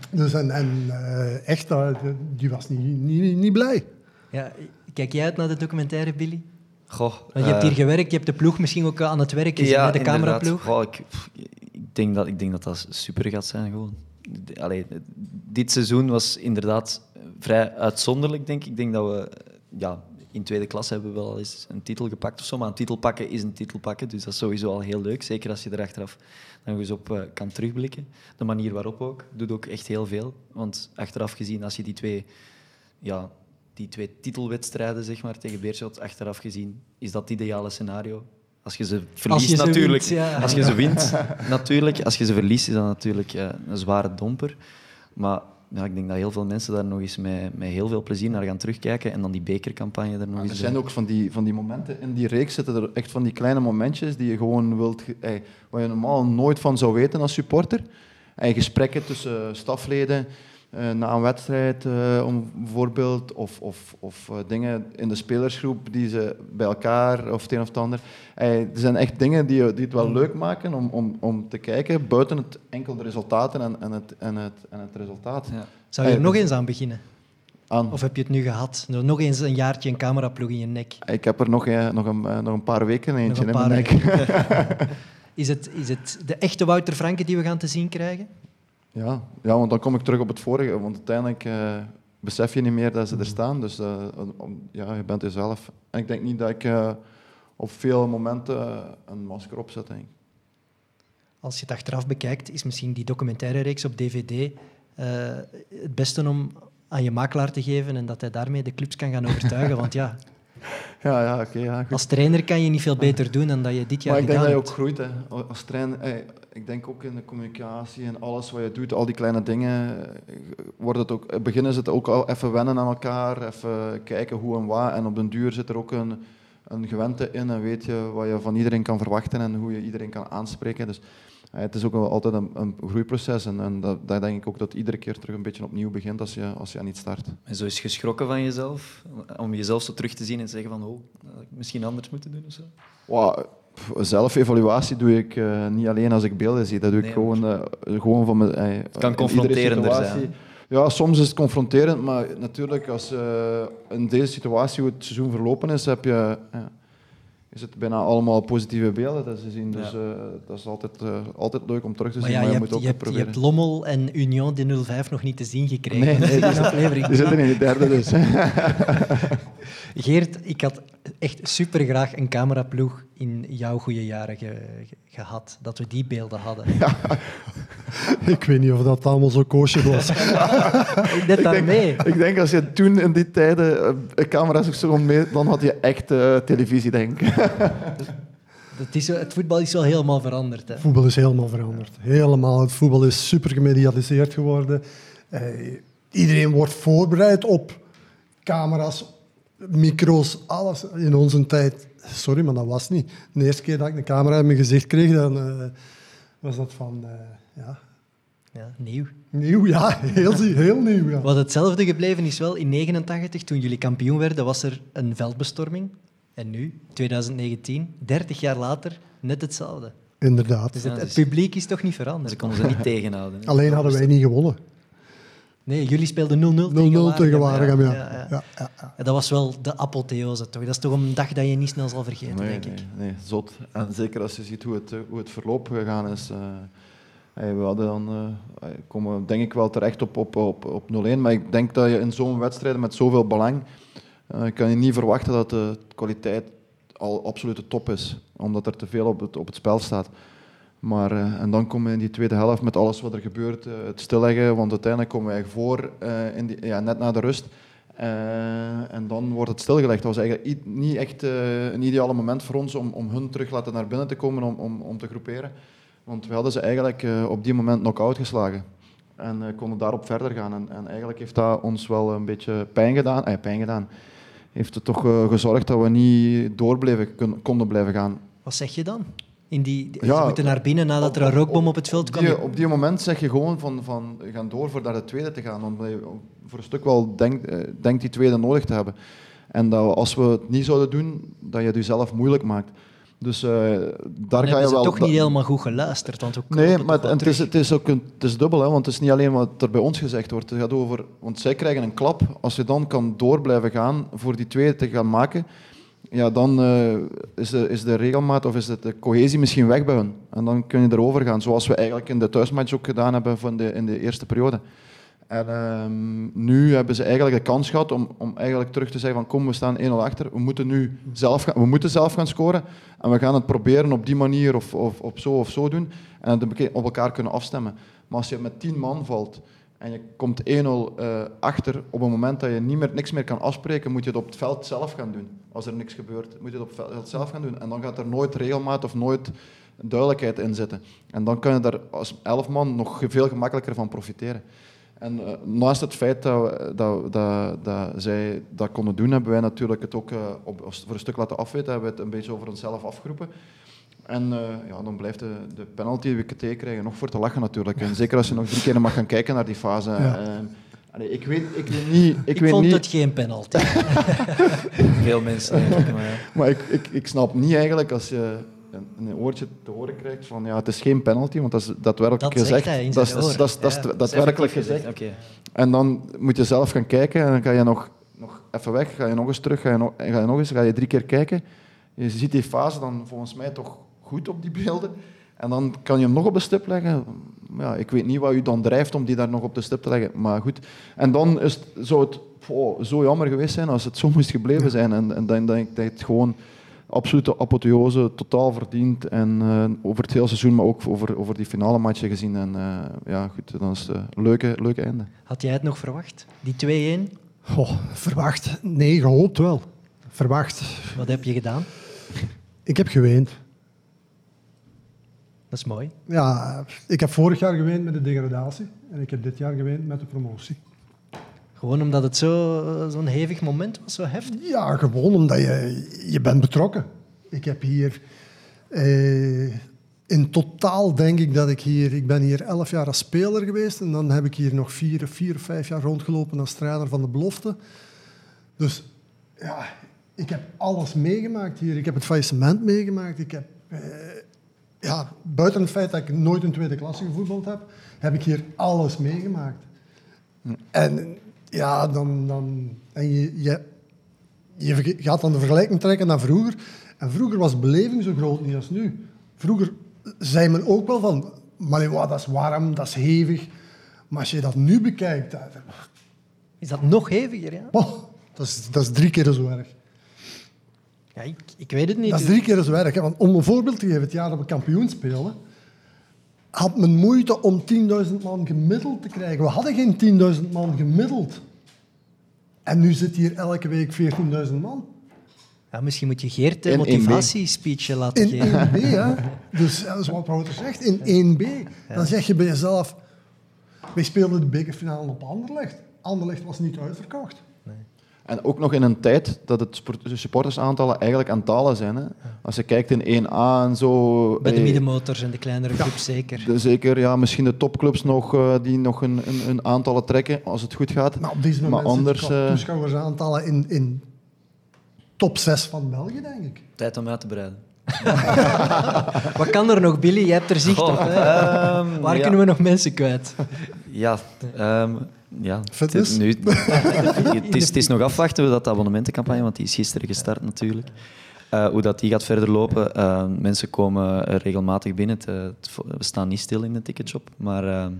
Dus en, en eh, echt, eh, die was niet, niet, niet blij. Ja, kijk jij uit naar de documentaire, Billy? Goh, Want je hebt eh, hier gewerkt, je hebt de ploeg misschien ook aan het werk gezien, hè, de inderdaad. cameraploeg. Goh, ik, ik, denk dat, ik denk dat dat super gaat zijn gewoon. allee, dit seizoen was inderdaad vrij uitzonderlijk, denk ik. Ik denk dat we ja, in tweede klas hebben we wel eens een titel gepakt of zo. Maar een titel pakken is een titel pakken. Dus dat is sowieso al heel leuk. Zeker als je er achteraf dan nog eens op eh, kan terugblikken. De manier waarop ook, doet ook echt heel veel. Want achteraf gezien, als je die twee, ja, die twee titelwedstrijden zeg maar, tegen Beerschot, achteraf gezien, is dat het ideale scenario. Als je ze verliest, je ze natuurlijk. wint, ja. Als je ze wint, natuurlijk. Als je ze verliest, is dat natuurlijk eh, een zware domper. Maar ja, ik denk dat heel veel mensen daar nog eens met, met heel veel plezier naar gaan terugkijken. En dan die bekercampagne er nog Ja, eens er zijn ook van die, van die momenten in die reeks zitten er echt van die kleine momentjes die je gewoon wilt, eh, waar je normaal nooit van zou weten als supporter. En gesprekken tussen stafleden eh, na een wedstrijd, eh, om bijvoorbeeld, of, of, of eh, dingen in de spelersgroep die ze bij elkaar of het een of het ander. Eh, er zijn echt dingen die, die het wel leuk maken om, om, om te kijken, buiten het enkel de resultaten en, en, het, en, het, en het resultaat. Ja. Zou je er Eh, nog eens aan beginnen? Aan. Of heb je het nu gehad? Nog eens een jaartje een cameraploeg in je nek? Ik heb er nog, eh, nog, een, eh, nog een paar weken eentje Nog in mijn nek. Is het, is het de echte Wouter Franke die we gaan te zien krijgen? Ja, ja, want dan kom ik terug op het vorige. Want uiteindelijk eh, besef je niet meer dat ze er staan. Dus eh, ja, je bent jezelf. En ik denk niet dat ik eh, op veel momenten een masker opzet. Denk. ik. Als je het achteraf bekijkt, is misschien die documentaire reeks op DVD het beste om aan je makelaar te geven en dat hij daarmee de clubs kan gaan overtuigen. Want ja, Ja, ja, oké. ja, als trainer kan je niet veel beter doen dan dat je dit jaar Maar ik denk gedaan dat je ook hebt. groeit. Hè. Als trainer, ik denk ook in de communicatie en alles wat je doet, al die kleine dingen, eh, wordt het ook, beginnen ze het ook al even wennen aan elkaar, even kijken hoe en wat. En op den duur zit er ook een, een gewente in en weet je wat je van iedereen kan verwachten en hoe je iedereen kan aanspreken. Dus het is ook altijd een, een groeiproces en, en dat, daar denk ik ook dat iedere keer terug een beetje opnieuw begint als je, als je aan iets start. En zo is geschrokken van jezelf, om jezelf zo terug te zien en te zeggen van, oh, dat had ik misschien anders moeten doen of zo. Wow, zelfevaluatie doe ik eh, niet alleen als ik beelden zie. Dat doe ik Nee, gewoon, eh, gewoon van mijn... eh, Het kan confronterender zijn. Ja, soms is het confronterend, maar natuurlijk als in deze situatie hoe het seizoen verlopen is, heb je, is het bijna allemaal positieve beelden dat ze zien. Dus Ja. eh, dat is altijd, eh, altijd leuk om terug te Maar zien, ja, maar je je, hebt, moet ook je, hebt, je hebt Lommel en Union de 05 nog niet te zien gekregen. Nee, Dat is nee, aflevering. Die zitten in de derde dus. Geert, ik had echt super graag een cameraploeg in jouw goede jaren ge- ge- gehad. Dat we die beelden hadden. Ik weet niet of dat allemaal zo koosje was. Net daarmee. ik denk als je toen in die tijden eh, camera's of zo mee, dan had je echt eh, televisie, denk ik. Het, is, het voetbal is wel helemaal veranderd. Hè. voetbal is helemaal veranderd. Helemaal. Het voetbal is super gemedialiseerd geworden. Eh, iedereen wordt voorbereid op camera's, micro's, alles. In onze tijd, sorry, maar dat was niet. De eerste keer dat ik een camera in mijn gezicht kreeg, dan eh, was dat van, eh, ja, Ja, nieuw. nieuw, ja, heel, heel nieuw. Ja. Wat hetzelfde gebleven is wel in 89, toen jullie kampioen werden, was er een veldbestorming. En nu, 2019, 30 jaar later, net hetzelfde. Inderdaad. Dus het, het dus- publiek is toch niet Ze veranderd? konden ze niet tegenhouden. Alleen hadden wij niet gewonnen 0-0 Nee, jullie speelden 0-0 tegen tegen Waregem. Waregem, ja. Ja, ja. Ja, ja, ja. Ja, Dat was wel de apotheose, toch? Dat is toch een dag dat je niet snel zal vergeten, Nee, denk nee, ik. nee, zot. En zeker als je ziet hoe het, eh, hoe het verloop gegaan is. eh, hey, we hadden dan, eh, hey, komen denk ik wel terecht op, op, op, op 0-1, maar ik denk dat je in zo'n wedstrijd met zoveel belang, eh, kan je niet verwachten dat de kwaliteit al absolute top is, omdat er te veel op het, op het spel staat. Maar, eh, en dan komen we in die tweede helft met alles wat er gebeurt, eh, het stilleggen, want uiteindelijk komen wij voor eh, in ja, net na de rust. En dan wordt het stilgelegd. Dat was eigenlijk niet echt een ideale moment voor ons om, om hun terug laten naar binnen te komen om, om, om te groeperen. Want we hadden ze eigenlijk op die moment knock-out geslagen. En konden daarop verder gaan. En, en eigenlijk heeft dat ons wel een beetje pijn gedaan. Pijn gedaan. Heeft het toch gezorgd dat we niet door bleven, kun- konden blijven gaan. Wat zeg je dan? In die, Ja, ze moeten naar binnen nadat er een rookbom op het veld Op kwam. die, op die moment zeg je gewoon van, van we gaan door voor naar de tweede te gaan. Omdat je voor een stuk wel denkt, eh, denkt die tweede nodig te hebben. En dat als we het niet zouden doen, dat je het jezelf moeilijk maakt. Dus eh, daar ga je wel... toch niet helemaal goed geluisterd. Want Nee, maar toch wel het, het is, het is ook een, het is dubbel, hè, want het is niet alleen wat er bij ons gezegd wordt. Het gaat over, want zij krijgen een klap. Als je dan kan door blijven gaan voor die tweede te gaan maken, ja, dan eh, is, de, is de regelmaat of is het de cohesie misschien weg bij hun. En dan kun je erover gaan, zoals we eigenlijk in de thuismatch ook gedaan hebben van de, in de eerste periode. En ehm, nu hebben ze eigenlijk de kans gehad om, om eigenlijk terug te zeggen van kom, we staan 1-0 achter. We moeten nu zelf gaan, we moeten zelf gaan scoren. En we gaan het proberen op die manier of, of op zo of zo doen. En het op elkaar kunnen afstemmen. Maar als je met 10 man valt en je komt 1-0 uh, achter, op het moment dat je niet meer, niks meer kan afspreken, moet je het op het veld zelf gaan doen. Als er niks gebeurt, moet je het op het veld zelf gaan doen. En dan gaat er nooit regelmaat of nooit duidelijkheid in zitten. En dan kan je daar als 11 man nog veel gemakkelijker van profiteren. En uh, naast het feit dat, dat, dat, dat, zij dat konden doen, hebben wij natuurlijk het ook uh, op, voor een stuk laten afweten. Hebben we het een beetje over onszelf afgeroepen. En uh, ja, dan blijft de, de penalty die we KT krijgen nog voor te lachen natuurlijk. En zeker als je nog drie keer mag gaan kijken naar die fase. Ja. Allee, ik, weet, ik weet niet... Ik, ik weet vond niet... het geen penalty. Veel mensen maar ja. Maar ik, ik, ik snap niet eigenlijk als je een, een oortje te horen krijgt van ja, het is geen penalty, want dat is daadwerkelijk Dat zegt gezegd. hij in dat is, zijn dat is, dat is, daadwerkelijk gezegd. Oké. En dan moet je zelf gaan kijken en dan ga je nog, nog even weg, ga je nog eens terug, ga je nog, ga je nog eens, ga je drie keer kijken. Je ziet die fase dan volgens mij toch goed op die beelden. En dan kan je hem nog op de stip leggen. Ja, ik weet niet wat u dan drijft om die daar nog op de stip te leggen, maar goed. En dan is het, zou het oh, zo jammer geweest zijn als het zo moest gebleven zijn. En, en dan denk ik dat het gewoon absolute apotheose, totaal verdiend. En eh, over het hele seizoen, maar ook over, over die finale matchen gezien. En eh, ja, goed, dan is het een leuke, leuke einde. Had jij het nog verwacht? Die 2-1? Goh, verwacht. Nee, gehoopt wel. Verwacht. Wat heb je gedaan? Ik heb geweend. Dat is mooi. Ja, ik heb vorig jaar geweend met de degradatie. En ik heb dit jaar geweend met de promotie. Gewoon omdat het zo- zo'n hevig moment was, zo heftig. Ja, gewoon omdat je, je bent betrokken. Ik heb hier... eh, in totaal denk ik dat ik hier... Ik ben hier elf jaar als speler geweest. En dan heb ik hier nog vier, vier of vijf jaar rondgelopen als trainer van de belofte. Dus ja, ik heb alles meegemaakt hier. Ik heb het faillissement meegemaakt. Ik heb... eh, ja, buiten het feit dat ik nooit in tweede klasse gevoetbald heb, heb ik hier alles meegemaakt. En ja, dan... dan en je, je, je gaat dan de vergelijking trekken naar vroeger. En vroeger was beleving zo groot niet als nu. Vroeger zei men ook wel van, maar wow, dat is warm, dat is hevig. Maar als je dat nu bekijkt, dat, Is dat nog heviger? Ja? oh, dat, is, dat is drie keer zo erg. Ja ik, ik weet het niet. Dat is drie keer zo erg. Hè? Want om een voorbeeld te geven, het jaar dat we kampioen spelen, had men moeite om 10.000 man gemiddeld te krijgen. We hadden geen 10.000 man gemiddeld. En nu zit hier elke week 14.000 man. Ja, misschien moet je Geert In een 1B. motivatiespeech laten In geven. 1B, hè? Dus dat is wat Wouter zegt, in 1B. Dan zeg je bij jezelf... Wij speelden de bekerfinale op Anderlecht. Anderlecht was niet uitverkocht. En ook nog in een tijd dat het supportersaantallen eigenlijk aan het dalen zijn. Hè. Als je kijkt in 1A en zo... Bij de eh, middenmotors en de kleinere clubs zeker. de- zeker, ja, misschien de topclubs nog, eh, die nog een, een, een aantallen trekken, als het goed gaat. Maar op deze moment Maar anders, eh, toeschouwersaantallen in, in top 6 van België, denk ik. Tijd om uit te breiden. Wat kan er nog, Billy? Je hebt er zicht op. Hè? Ehm, Waar ja. kunnen we nog mensen kwijt? Ja, ehm, ja. Fitness? Het, nu, het, is, het is nog afwachten hoe dat abonnementencampagne, want die is gisteren gestart natuurlijk. Eh, hoe dat die gaat verder lopen. Eh, mensen komen regelmatig binnen. Eh, we staan niet stil in de ticketshop. Maar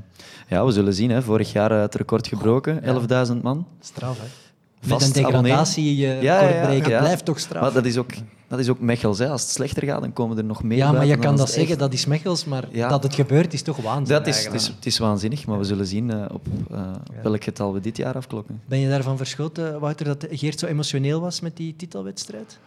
ja, we zullen zien. Hè. Vorig jaar het record gebroken, 11.000 man. Straf, hè? Met Vast een abonneren. degradatie je Ja, record ja, ja. breken, Ja. blijft toch straf. Maar dat is ook, dat is ook Mechels. Hè. Als het slechter gaat, dan komen er nog meer ja, maar je kan dat zeggen, echt- dat is Mechels, maar Ja. dat het gebeurt is toch waanzin Dat is, het, is, het is waanzinnig, maar we zullen zien eh, op eh, welk getal we dit jaar afklokken. Ben je daarvan verschoten, Wouter, dat Geert zo emotioneel was met die titelwedstrijd?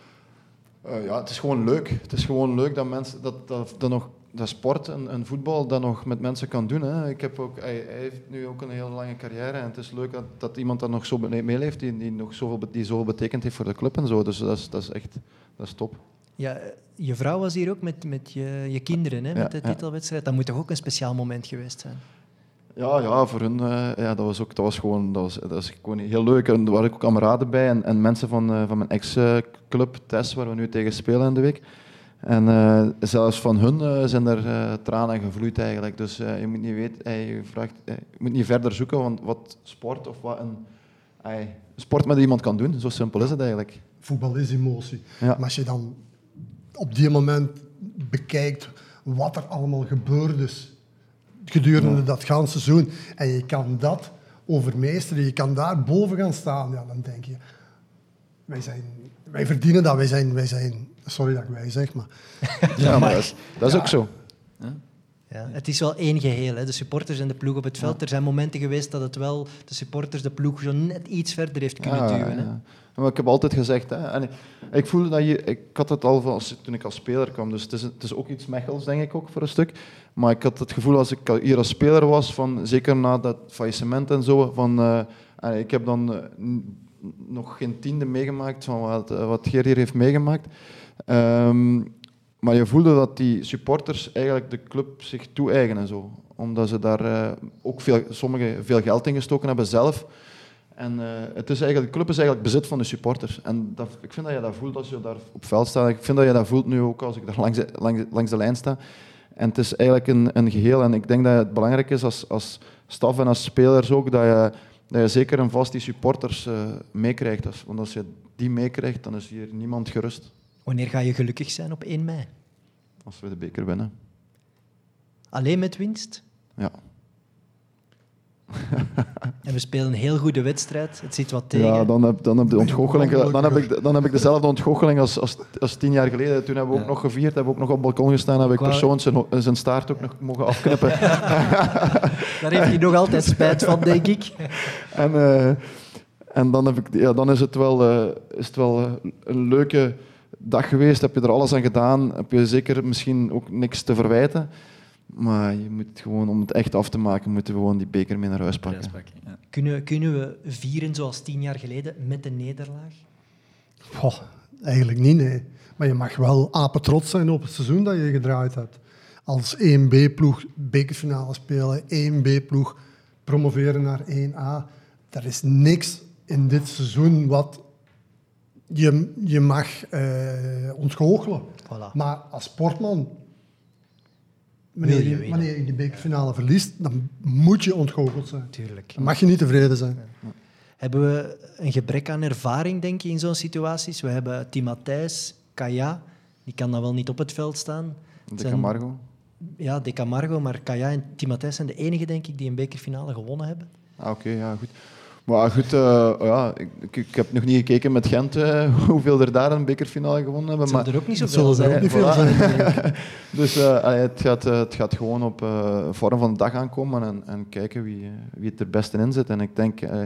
Eh, ja, het is gewoon leuk. Het is gewoon leuk dat mensen dat, dat, dat nog dat sport en, en voetbal dat nog met mensen kan doen. Hè. Ik heb ook, hij, hij heeft nu ook een hele lange carrière en het is leuk dat, dat iemand dat nog zo meeleeft die, die nog zoveel, die zoveel betekend heeft voor de club en zo. Dus dat is, dat is echt dat is top. Ja, je vrouw was hier ook met, met je, je kinderen, hè, Ja, met de titelwedstrijd. Dat moet toch ook een speciaal moment geweest zijn? Ja, ja, voor hun eh, ja, dat was ook dat was gewoon, dat was, dat was gewoon heel leuk. En er waren ook kameraden bij en, en mensen van, eh, van mijn ex-club, Tess, waar we nu tegen spelen in de week. En eh, zelfs van hun eh, zijn er eh, tranen gevloeid eigenlijk. Dus je moet niet weten, je, vraagt, je moet niet verder zoeken, want wat sport of wat een sport met iemand kan doen, zo simpel is het eigenlijk. voetbal is emotie. Ja. Maar als je dan op die moment bekijkt wat er allemaal gebeurd is gedurende dat ganse seizoen en je kan dat overmeesteren, je kan daar boven gaan staan, ja, dan denk je, wij, zijn, wij verdienen dat, wij zijn, wij zijn, sorry dat ik wij zeg, maar Ja, maar dat is, dat is ook zo. Ja, het is wel één geheel, hè. de supporters en de ploeg op het veld. Er zijn momenten geweest dat het wel de supporters de ploeg zo net iets verder heeft kunnen Ja, duwen. Hè. ja. Maar ik heb altijd gezegd, hè, en ik, ik voelde dat je, ik had het al van als, toen ik als speler kwam, dus het is, het is ook iets Mechels, denk ik ook voor een stuk. Maar ik had het gevoel als ik hier als speler was, van, zeker na dat faillissement en zo, van, eh, en ik heb dan eh, nog geen tiende meegemaakt van wat, eh, wat Geer hier heeft meegemaakt. Ehm, maar je voelde dat die supporters eigenlijk de club zich toe-eigenen. Zo. Omdat ze daar eh, ook veel, sommigen veel geld in gestoken hebben zelf. En eh, het is eigenlijk, de club is eigenlijk bezit van de supporters. En dat, ik vind dat je dat voelt als je daar op veld staat. Ik vind dat je dat voelt nu ook als ik daar langs langs, langs de lijn sta. En het is eigenlijk een, een geheel. En ik denk dat het belangrijk is als, als staf en als spelers ook, dat je, dat je zeker en vast die supporters eh, meekrijgt. Want als je die meekrijgt, dan is hier niemand gerust Wanneer ga je gelukkig zijn op 1 mei? als we de beker winnen. Alleen met winst? Ja. En we spelen een heel goede wedstrijd. Het zit wat tegen. Ja, dan heb, dan heb, de ontgoocheling, dan heb, ik, dan heb ik dezelfde ontgoocheling als, als, als tien jaar geleden. Toen hebben we ook Ja. nog gevierd, hebben we ook nog op het balkon gestaan, heb ik persoon zijn, zijn staart ook nog mogen afknippen. Daar heeft hij nog altijd spijt van, denk ik. en, eh, en dan, heb ik, ja, dan is het wel, eh, is het wel eh, een leuke dag geweest. Heb je er alles aan gedaan? Heb je zeker misschien ook niks te verwijten? Maar je moet gewoon, om het echt af te maken, moeten we gewoon die beker mee naar huis pakken. Ja. Kunnen, kunnen we vieren zoals tien jaar geleden met een nederlaag? Goh, eigenlijk niet, nee. Maar je mag wel apetrots zijn op het seizoen dat je gedraaid hebt. Als 1B-ploeg bekerfinale spelen, 1B-ploeg promoveren naar 1A. Er is niks in dit seizoen wat je, je mag eh, ontgoochelen. Voilà. Maar als sportman, wanneer je wanneer je die bekerfinale verliest, dan moet je ontgoocheld zijn. Tuurlijk. Dan mag je niet tevreden zijn. Hebben we een gebrek aan ervaring, denk je, in zo'n situaties? We hebben Timatijs, Kaya, die kan dan wel niet op het veld staan. De Camargo. Ja, De Camargo, maar Kaya en Timatijs zijn de enigen, denk ik, die een bekerfinale gewonnen hebben. Ah, Oké, ja, goed. Maar goed, eh, ja, ik, ik, heb nog niet gekeken met Gent eh, hoeveel er daar een bekerfinale gewonnen hebben. Maar, er ook niet zoveel er zijn. ook niet veel Voilà. zijn. dus eh, allee, het, gaat, het gaat gewoon op eh, vorm van de dag aankomen en, en kijken wie, wie het er beste in zit. En ik denk, eh,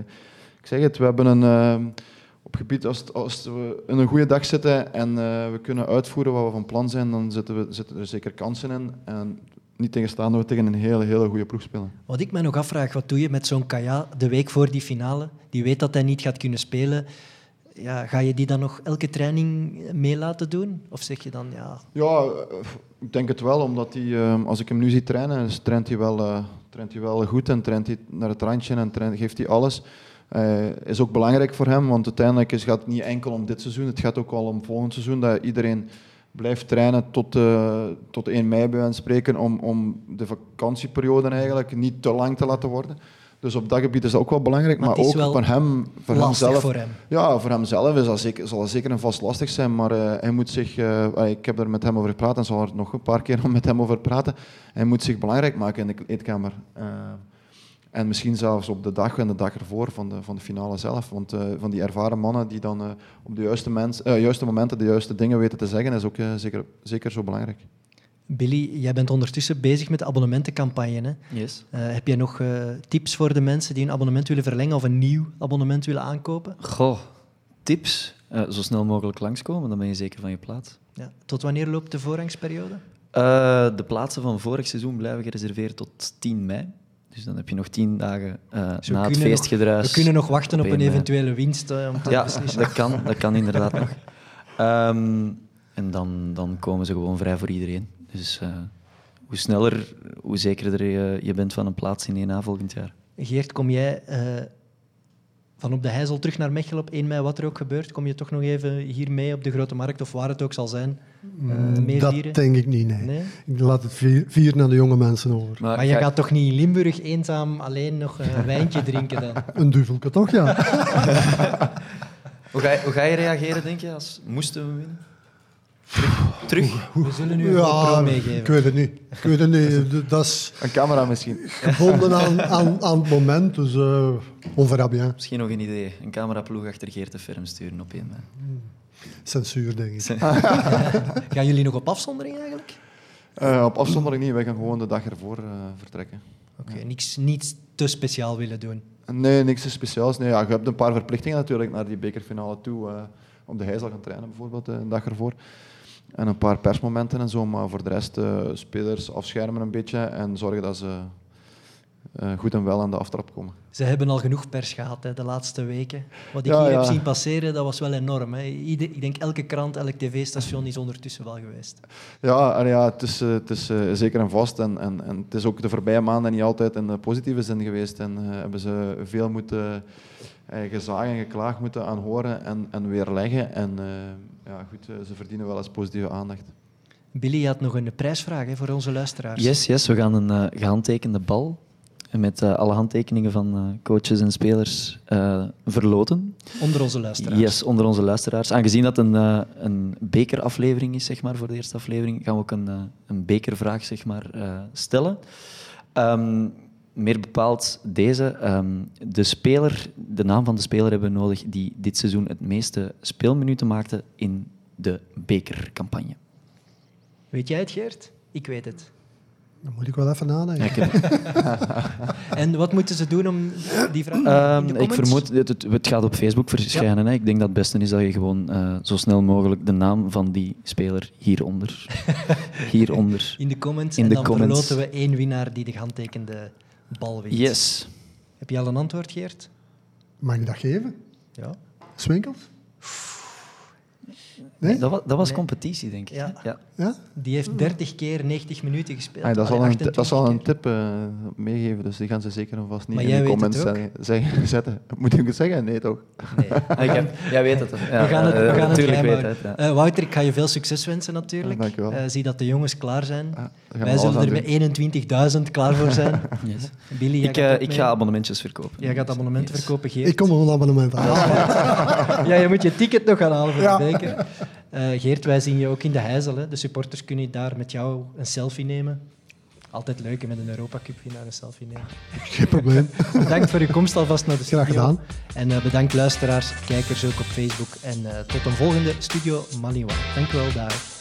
ik zeg het, we hebben een... op gebied, als, het- als we in een goede dag zitten en eh, we kunnen uitvoeren wat we van plan zijn, dan zitten, we, zitten er zeker kansen in. En niet tegenstaan dat we tegen een hele, hele goede ploeg spelen. Wat ik me nog afvraag, wat doe je met zo'n Kaya de week voor die finale? Die weet dat hij niet gaat kunnen spelen. Ja, ga je die dan nog elke training mee laten doen? Of zeg je dan, ja, Ja, ik denk het wel, omdat hij, eh, als ik hem nu zie trainen, dus traint hij wel, eh, traint hij wel goed en traint hij naar het randje en traint, geeft hij alles. Eh, is ook belangrijk voor hem, want uiteindelijk is, gaat het niet enkel om dit seizoen, het gaat ook al om volgend seizoen, dat iedereen blijft trainen tot, eh, tot 1 mei bij wijze van spreken, om, om de vakantieperiode eigenlijk niet te lang te laten worden. Dus op dat gebied is dat ook wel belangrijk, Maar ook voor hem, voor hemzelf. voor hem. Ja, voor hemzelf is dat zeker, zal dat zeker en vast lastig zijn, maar eh, hij moet zich, eh, ik heb er met hem over gepraat en zal er nog een paar keer met hem over praten. Hij moet zich belangrijk maken in de eetkamer. En misschien zelfs op de dag en de dag ervoor van de, van de finale zelf. Want eh, van die ervaren mannen die dan eh, op de juiste, mens, eh, juiste momenten de juiste dingen weten te zeggen, is ook eh, zeker, zeker zo belangrijk. Billy, jij bent ondertussen bezig met de abonnementencampagne. Hè? Yes. Eh, heb jij nog eh, tips voor de mensen die een abonnement willen verlengen of een nieuw abonnement willen aankopen? Goh, tips. Eh, zo snel mogelijk langskomen, dan ben je zeker van je plaats. Ja. Tot wanneer loopt de voorrangsperiode? Eh, de plaatsen van vorig seizoen blijven gereserveerd tot 10 mei. Dus dan heb je nog 10 dagen eh, na het kunnen nog- feestgedruis. We kunnen nog wachten op op een één mei. eventuele winst eh, om te Ja, beslissen. dat kan, dat kan inderdaad nog. Ehm, en dan, dan komen ze gewoon vrij voor iedereen. Dus eh, hoe sneller, hoe zekerder je, je bent van een plaats in 1A volgend jaar. Geert, kom jij eh, van op de Heizel terug naar Mechelen op 1 mei, wat er ook gebeurt? Kom je toch nog even hier mee op de Grote Markt of waar het ook zal zijn? eh, mee dat vieren? denk ik niet, nee. Nee? Ik laat het vier, vier naar de jonge mensen over. Maar je gaat toch niet in Limburg eenzaam alleen nog een wijntje drinken dan? Een duvelke toch, ja. Hoe ga, je, hoe ga je reageren, denk je, als moesten we winnen? Terug? We zullen nu een Ja, GoPro ik meegeven. weet het niet. Ik weet het niet. Dat is Een camera misschien. gebonden aan, aan, aan het moment, dus uh. Misschien nog een idee. Een cameraploeg achter Geert de Ferm sturen op één. Censuur, denk ik. Gaan jullie nog op afzondering eigenlijk? Eh, op afzondering niet, wij gaan gewoon de dag ervoor eh, vertrekken. Oké, niks, niets te speciaal willen doen. Nee, niks te speciaals. Nee, ja, je hebt een paar verplichtingen natuurlijk naar die bekerfinale toe. eh op de Heijzel gaan trainen bijvoorbeeld, een dag ervoor. En een paar persmomenten en zo, maar voor de rest eh, spelers afschermen een beetje en zorgen dat ze eh, goed en wel aan de aftrap komen. Ze hebben al genoeg pers gehad hè, de laatste weken. Wat ik Ja, hier ja. heb zien passeren, dat was wel enorm. Hè. Ieder- ik denk elke krant, elk tv-station is ondertussen wel geweest. Ja, ja het is, eh, het is zeker en vast. En, en, en het is ook de voorbije maanden niet altijd in de positieve zin geweest. En hebben ze veel moeten gezagen en geklaagd moeten aanhoren en, en weerleggen. En ja, goed, eh, ze verdienen wel eens positieve aandacht. Billy je had nog een prijsvraag hè, voor onze luisteraars. Yes, yes, we gaan een eh, gehandtekende bal met eh, alle handtekeningen van eh, coaches en spelers eh, verloten. Onder onze luisteraars. Yes, onder onze luisteraars. Aangezien dat een, eh, een bekeraflevering is, zeg maar, voor de eerste aflevering, gaan we ook een, eh, een bekervraag zeg maar, eh, stellen. Ehm, meer bepaald deze. ehm, de, speler, de naam van de speler hebben we nodig die dit seizoen het meeste speelminuten maakte in de bekercampagne. Weet jij het, Geert? Ik weet het. Dan moet ik wel even nadenken. En wat moeten ze doen om die vraag Ehm, de ik vermoed, het, het, het gaat op Facebook verschijnen. Hè. Ik denk dat het beste is dat je gewoon eh, zo snel mogelijk de naam van die speler hieronder, hieronder. In de comments. In en de dan comments. verloten we één winnaar die de gehandtekende bal. Yes. Heb je al een antwoord, Geert? Mag ik dat geven? Ja. Swinkels? Nee? Dat was, dat was Nee. competitie, denk ik. Ja. Ja. Ja? Die heeft 30 keer 90 minuten gespeeld. Ah, dat is Allee, al een, ti- 28 dat is al een tip eh, meegeven, dus die gaan ze zeker en vast niet Maar in de comments ook? zeggen- zetten. Moet ik het zeggen? Nee, toch? Nee. Ah, ik heb, jij weet het. hè. Ja, we gaan het, we eh, gaan het natuurlijk geheim weet houden. het. Ja. Eh, Wouter, ik ga je veel succes wensen natuurlijk. Dankjewel. Eh, zie dat de jongens klaar zijn. Wij zullen er met 21.000 klaar voor zijn. Yes. Billy, Ik, eh, ik ga abonnementjes verkopen. Jij gaat abonnementen Yes. verkopen, Geert. Ik kom een abonnement aan. Ja, je moet je ticket nog gaan halen voor de beker. Eh, Geert, wij zien je ook in de Heizel. Hè. De supporters kunnen daar met jou een selfie nemen. Altijd leuk met een Europa Cup winnaar een selfie nemen. Geen probleem. Bedankt voor uw komst alvast naar de studio. Graag gedaan. En eh, bedankt luisteraars, kijkers ook op Facebook. En eh, tot een volgende Studio Maliwa. Dank u wel, daar.